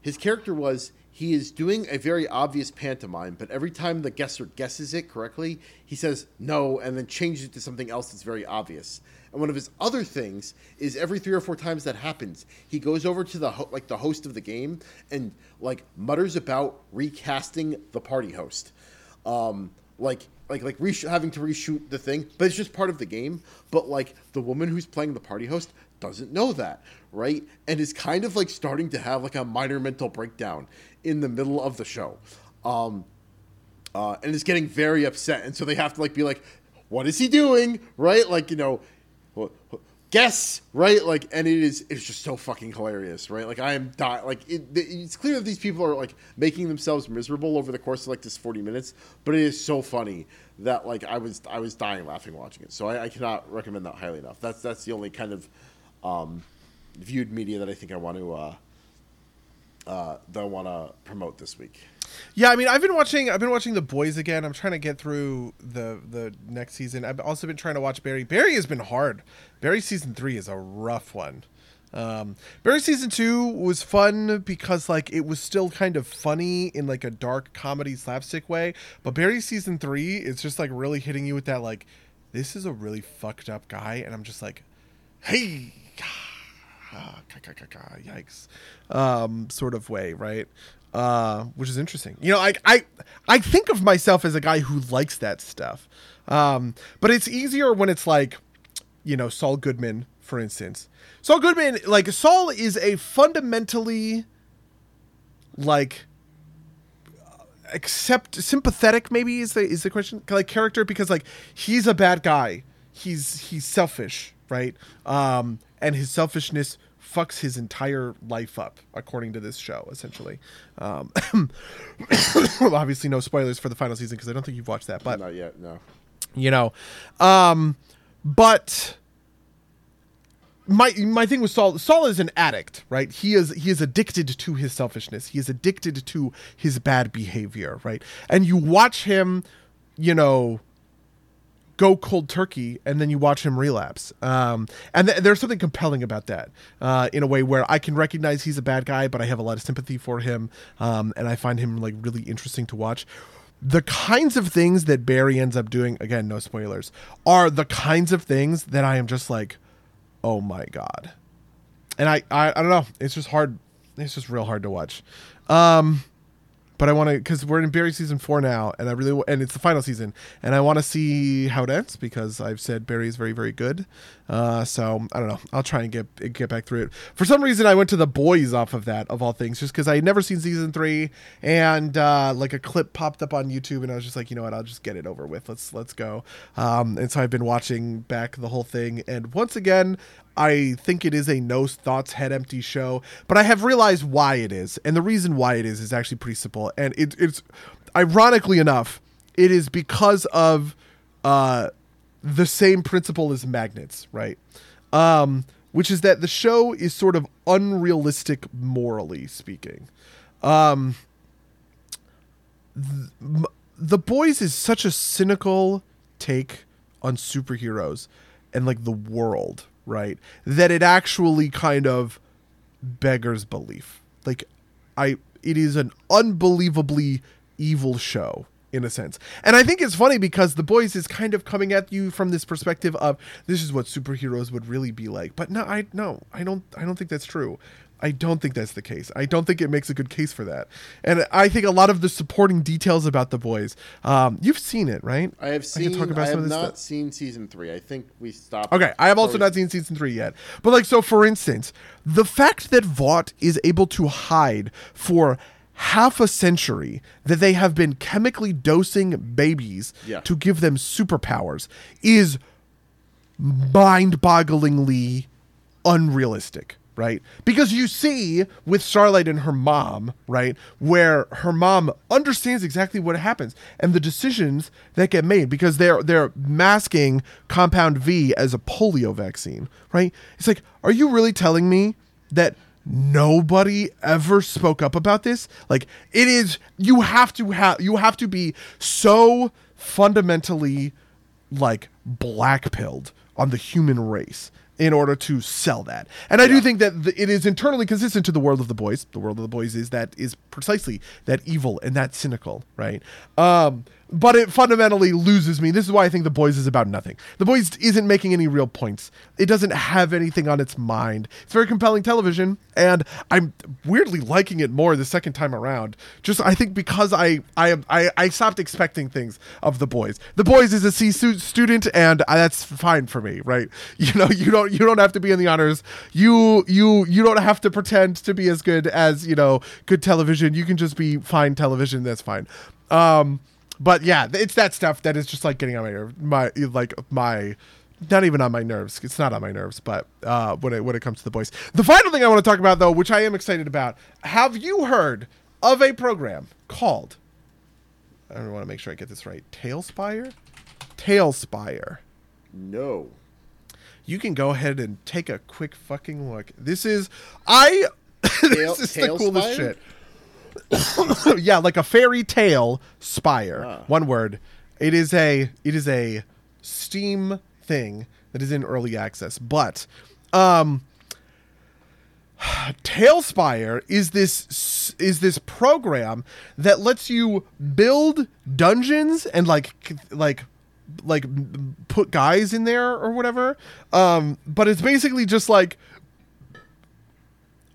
his character was he is doing a very obvious pantomime, but every time the guesser guesses it correctly, he says no and then changes it to something else that's very obvious. And one of his other things is every three or four times that happens, he goes over to the ho- like the host of the game and like mutters about recasting the party host, um, like like like having to reshoot the thing. But it's just part of the game. But like the woman who's playing the party host doesn't know that, right? And is kind of like starting to have like a minor mental breakdown in the middle of the show. Um, uh, and is getting very upset. And so they have to like be like, "What is he doing?" Right? Like you know, guess right? Like, and it is it's just so fucking hilarious, right? Like I am di- like it, it's clear that these people are like making themselves miserable over the course of like this forty minutes, but it is so funny that like I was I was dying laughing watching it. So I, I cannot recommend that highly enough. That's that's the only kind of um, viewed media that I think I want to uh, uh, that I want to promote this week. Yeah, I mean, I've been watching. I've been watching The Boys again. I'm trying to get through the the next season. I've also been trying to watch Barry. Barry has been hard. Barry season three is a rough one. Um, Barry season two was fun because like it was still kind of funny in like a dark comedy slapstick way. But Barry season three is just like really hitting you with that like, this is a really fucked up guy, and I'm just like, hey, ah, yikes, um, sort of way, right? Uh, which is interesting. You know, I I I think of myself as a guy who likes that stuff, um, but it's easier when it's like, you know, Saul Goodman, for instance. Saul Goodman, like Saul, is a fundamentally like accept sympathetic maybe is the is the question like character because like he's a bad guy he's he's selfish right um and his selfishness fucks his entire life up according to this show essentially um obviously no spoilers for the final season because i don't think you've watched that but Not yet, no. you know um but my my thing with Saul Saul is an addict, right? He is he is addicted to his selfishness. He is addicted to his bad behavior, right? And you watch him, you know, go cold turkey, and then you watch him relapse. Um, and th- there's something compelling about that, uh, in a way where I can recognize he's a bad guy, but I have a lot of sympathy for him, um, and I find him like really interesting to watch the kinds of things that Barry ends up doing, again, no spoilers, are the kinds of things that I am just like, oh my god. And I, I, I don't know. It's just hard. It's just real hard to watch. Um, but I want to because we're in Barry season four now, and I really and it's the final season, and I want to see how it ends because I've said Barry is very very good. Uh, so I don't know. I'll try and get get back through it. For some reason, I went to the boys off of that of all things, just because I had never seen season three, and uh, like a clip popped up on YouTube, and I was just like, you know what, I'll just get it over with. Let's let's go. Um, and so I've been watching back the whole thing, and once again, I think it is a no thoughts head empty show, but I have realized why it is, and the reason why it is is actually pretty simple. And it, it's ironically enough, it is because of uh, the same principle as magnets, right? Um, which is that the show is sort of unrealistic morally speaking. Um, th- the boys is such a cynical take on superheroes and like the world right that it actually kind of beggars belief. Like i it is an unbelievably evil show in a sense. And i think it's funny because the boys is kind of coming at you from this perspective of this is what superheroes would really be like. But no i no i don't i don't think that's true I don't think that's the case. I don't think it makes a good case for that. And I think a lot of the supporting details about the boys, um, you've seen it, right? I have seen. I, talk about I some have of this not stuff. seen season three. I think we stopped. Okay, I have also before not seen season three yet. But like, so for instance, the fact that Vought is able to hide for half a century that they have been chemically dosing babies Yeah. to give them superpowers is mind-bogglingly unrealistic right? Because you see with starlight and her mom right where her mom understands exactly what happens and the decisions that get made because they're they're masking compound v as a polio vaccine right? It's like are you really telling me that nobody ever spoke up about this? Like it is you have to have you have to be so fundamentally like black pilled on the human race in order to sell that. And I do think that the, it is internally consistent to the world of the boys. The world of the boys is that is precisely that evil and that cynical, right? Um, but it fundamentally loses me. This is why I think the boys is about nothing. The boys isn't making any real points. It doesn't have anything on its mind. It's very compelling television, and I'm weirdly liking it more the second time around. Just I think because I I I, I stopped expecting things of the boys. The boys is a C student, and I, that's fine for me, right? You know, you don't you don't have to be in the honors. You you you don't have to pretend to be as good as you know good television. You can just be fine television. That's fine. Um, but yeah, it's that stuff that is just like getting on my nerve. My like my not even on my nerves. It's not on my nerves, but uh, when it when it comes to the boys. The final thing I want to talk about though, which I am excited about, have you heard of a program called? I don't want to make sure I get this right. TaleSpire, TaleSpire. No. you can go ahead and take a quick fucking look. This is I. Tail- this is the coolest spire? shit. yeah, like a fairy tale spire. Ah. One word. It is a it is a Steam thing that is in early access, but um TaleSpire is this is this program that lets you build dungeons and like like like put guys in there or whatever. Um, but it's basically just like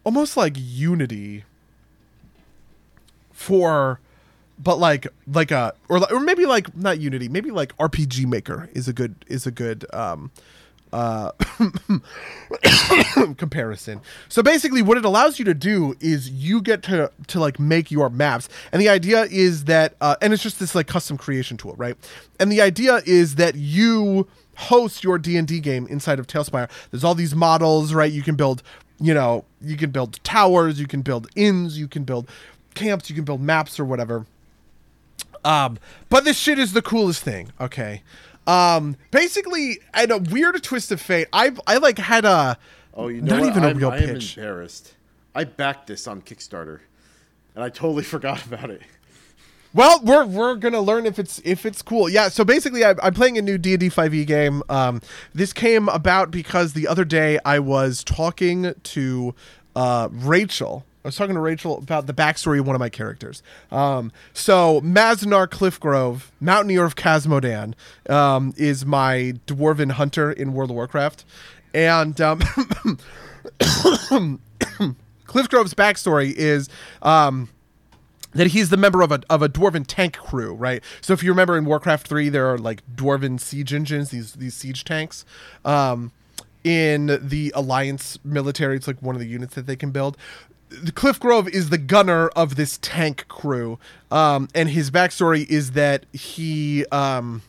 almost like Unity for but like like a or li- or maybe like not Unity, maybe like RPG Maker is a good is a good um uh comparison. So basically what it allows you to do is you get to to like make your maps. And the idea is that uh and it's just this like custom creation tool, right? And the idea is that you host your D&D game inside of TaleSpire. There's all these models, right? You can build, you know, you can build towers, you can build inns, you can build camps, you can build maps or whatever. Um, but this shit is the coolest thing. Okay. Um, basically, at a weird twist of fate, I I like had a Oh, you know not what? even a I'm, real I am pitch. embarrassed. I backed this on Kickstarter, and I totally forgot about it. Well, we're we're gonna learn if it's if it's cool. Yeah. So basically, I, I'm playing a new D and D 5e game. Um, this came about because the other day I was talking to uh, Rachel. I was talking to Rachel about the backstory of one of my characters. Um, so Maznar Cliffgrove, Mountaineer of Khaz Modan, um, is my dwarven hunter in World of Warcraft, and um, Cliffgrove's backstory is. Um, that he's the member of a of a dwarven tank crew, right? So if you remember in Warcraft three, there are like dwarven siege engines, these these siege tanks. Um, in the Alliance military, it's like one of the units that they can build. Cliff Grove is the gunner of this tank crew, um, and his backstory is that he. Um,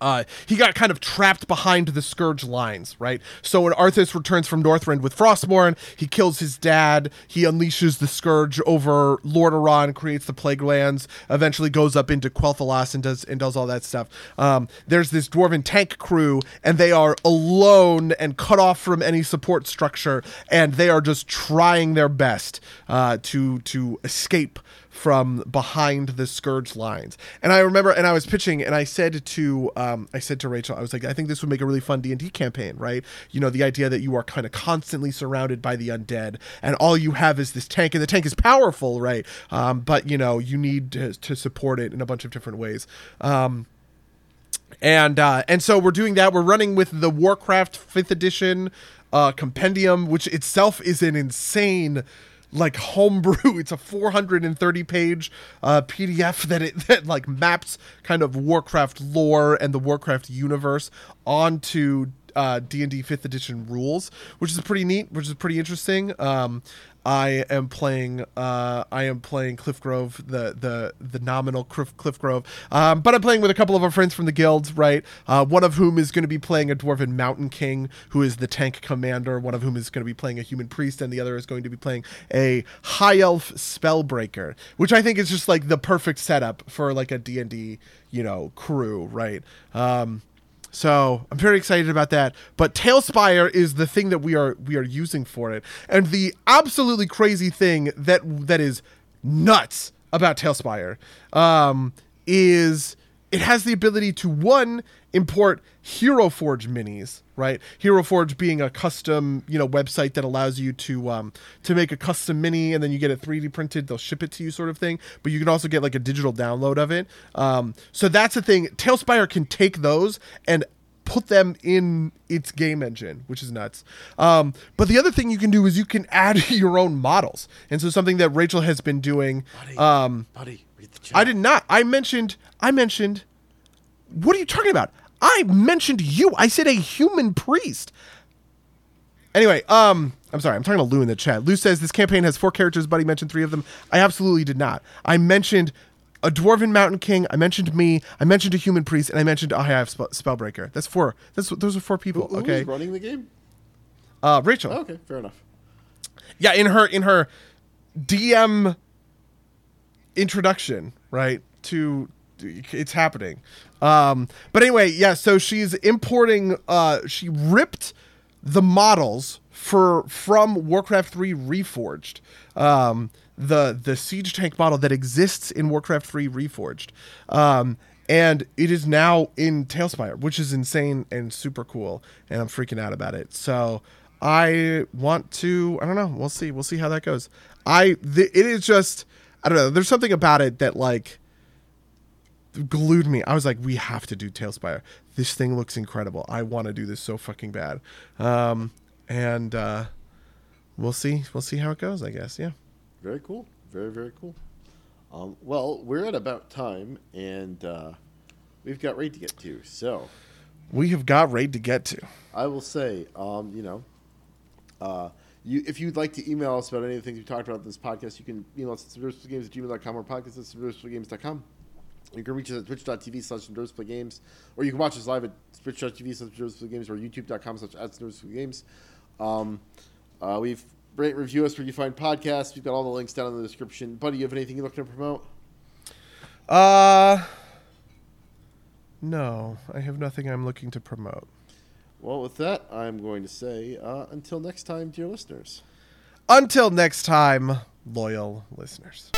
uh, he got kind of trapped behind the Scourge lines, right? So when Arthas returns from Northrend with Frostmourne, he kills his dad. He unleashes the Scourge over Lordaeron, creates the Plague Lands. Eventually goes up into Quel'Thalas and does and does all that stuff. Um, there's this dwarven tank crew, and they are alone and cut off from any support structure, and they are just trying their best uh, to to escape from behind the scourge lines. And i remember and i was pitching and i said to um, i said to rachel i was like i think this would make a really fun d&d campaign right? You know the idea that you are kind of constantly surrounded by the undead and all you have is this tank and the tank is powerful right? Um, but you know you need to, to support it in a bunch of different ways. Um, and uh, and so we're doing that. We're running with the Warcraft Fifth Edition uh, compendium, which itself is an insane like homebrew. It's a 430 page uh, PDF that it that like maps kind of Warcraft lore and the Warcraft universe onto uh, D&D 5th edition rules, which is pretty neat, which is pretty interesting. Um, I am playing uh, I am playing Cliff Grove, the the the nominal Cliff, Cliff Grove. Um, but I'm playing with a couple of our friends from the guild, right? Uh, one of whom is going to be playing a dwarven mountain king, who is the tank commander. One of whom is going to be playing a human priest, and the other is going to be playing a high elf spellbreaker, which I think is just like the perfect setup for like a D and D, you know, crew, right? Um, so I'm very excited about that. But TaleSpire is the thing that we are we are using for it. And the absolutely crazy thing that that is nuts about TaleSpire um, is it has the ability to one import Hero Forge minis, right? Hero Forge being a custom, you know, website that allows you to um, to make a custom mini and then you get it 3D printed. They'll ship it to you, sort of thing. But you can also get like a digital download of it. Um, so that's the thing. TaleSpire can take those and put them in its game engine, which is nuts. Um, but the other thing you can do is you can add your own models, and so something that Rachel has been doing. Buddy, Um, buddy, read the chat. I did not. I mentioned. I mentioned. What are you talking about? I mentioned you. I said a human priest. Anyway, um, I'm sorry. I'm talking to Lou in the chat. Lou says this campaign has four characters. Buddy mentioned three of them. I absolutely did not. I mentioned a dwarven mountain king. I mentioned me. I mentioned a human priest, and I mentioned a high spell- spellbreaker. That's four. That's those are four people. Who- okay. Running the game? Uh, Rachel. Oh, okay, fair enough. Yeah, in her in her DM introduction, right to it's happening. Um, but anyway, yeah. So she's importing. Uh, she ripped the models for from Warcraft Three Reforged. Um, the the siege tank model that exists in Warcraft 3 Reforged. Um, and it is now in TaleSpire, which is insane and super cool, and I'm freaking out about it. So I want to. I don't know. We'll see. We'll see how that goes. I. The, it is just. I don't know. There's something about it that like glued me. I was like, we have to do TaleSpire. This thing looks incredible. I want to do this so fucking bad. Um, and uh, we'll see. We'll see how it goes. I guess. Yeah. Very cool. Very very cool. Um, well, we're at about time, and uh, we've got raid to get to. So we have got raid to get to. I will say, um, you know, uh, you if you'd like to email us about any of the things we talked about in this podcast, you can email us at somederpsplaygames at gmail.com or podcast at somederpsplaygames.com. You can reach us at twitch.tv slash games, or you can watch us live at twitch.tv slash games or youtube.com slash games. Um, uh, we've rate review us where you find podcasts. We've got all the links down in the description. Buddy, you have anything you're looking to promote? Uh, no, I have nothing I'm looking to promote. Well, with that, I'm going to say uh, until next time, dear listeners. Until next time, loyal listeners.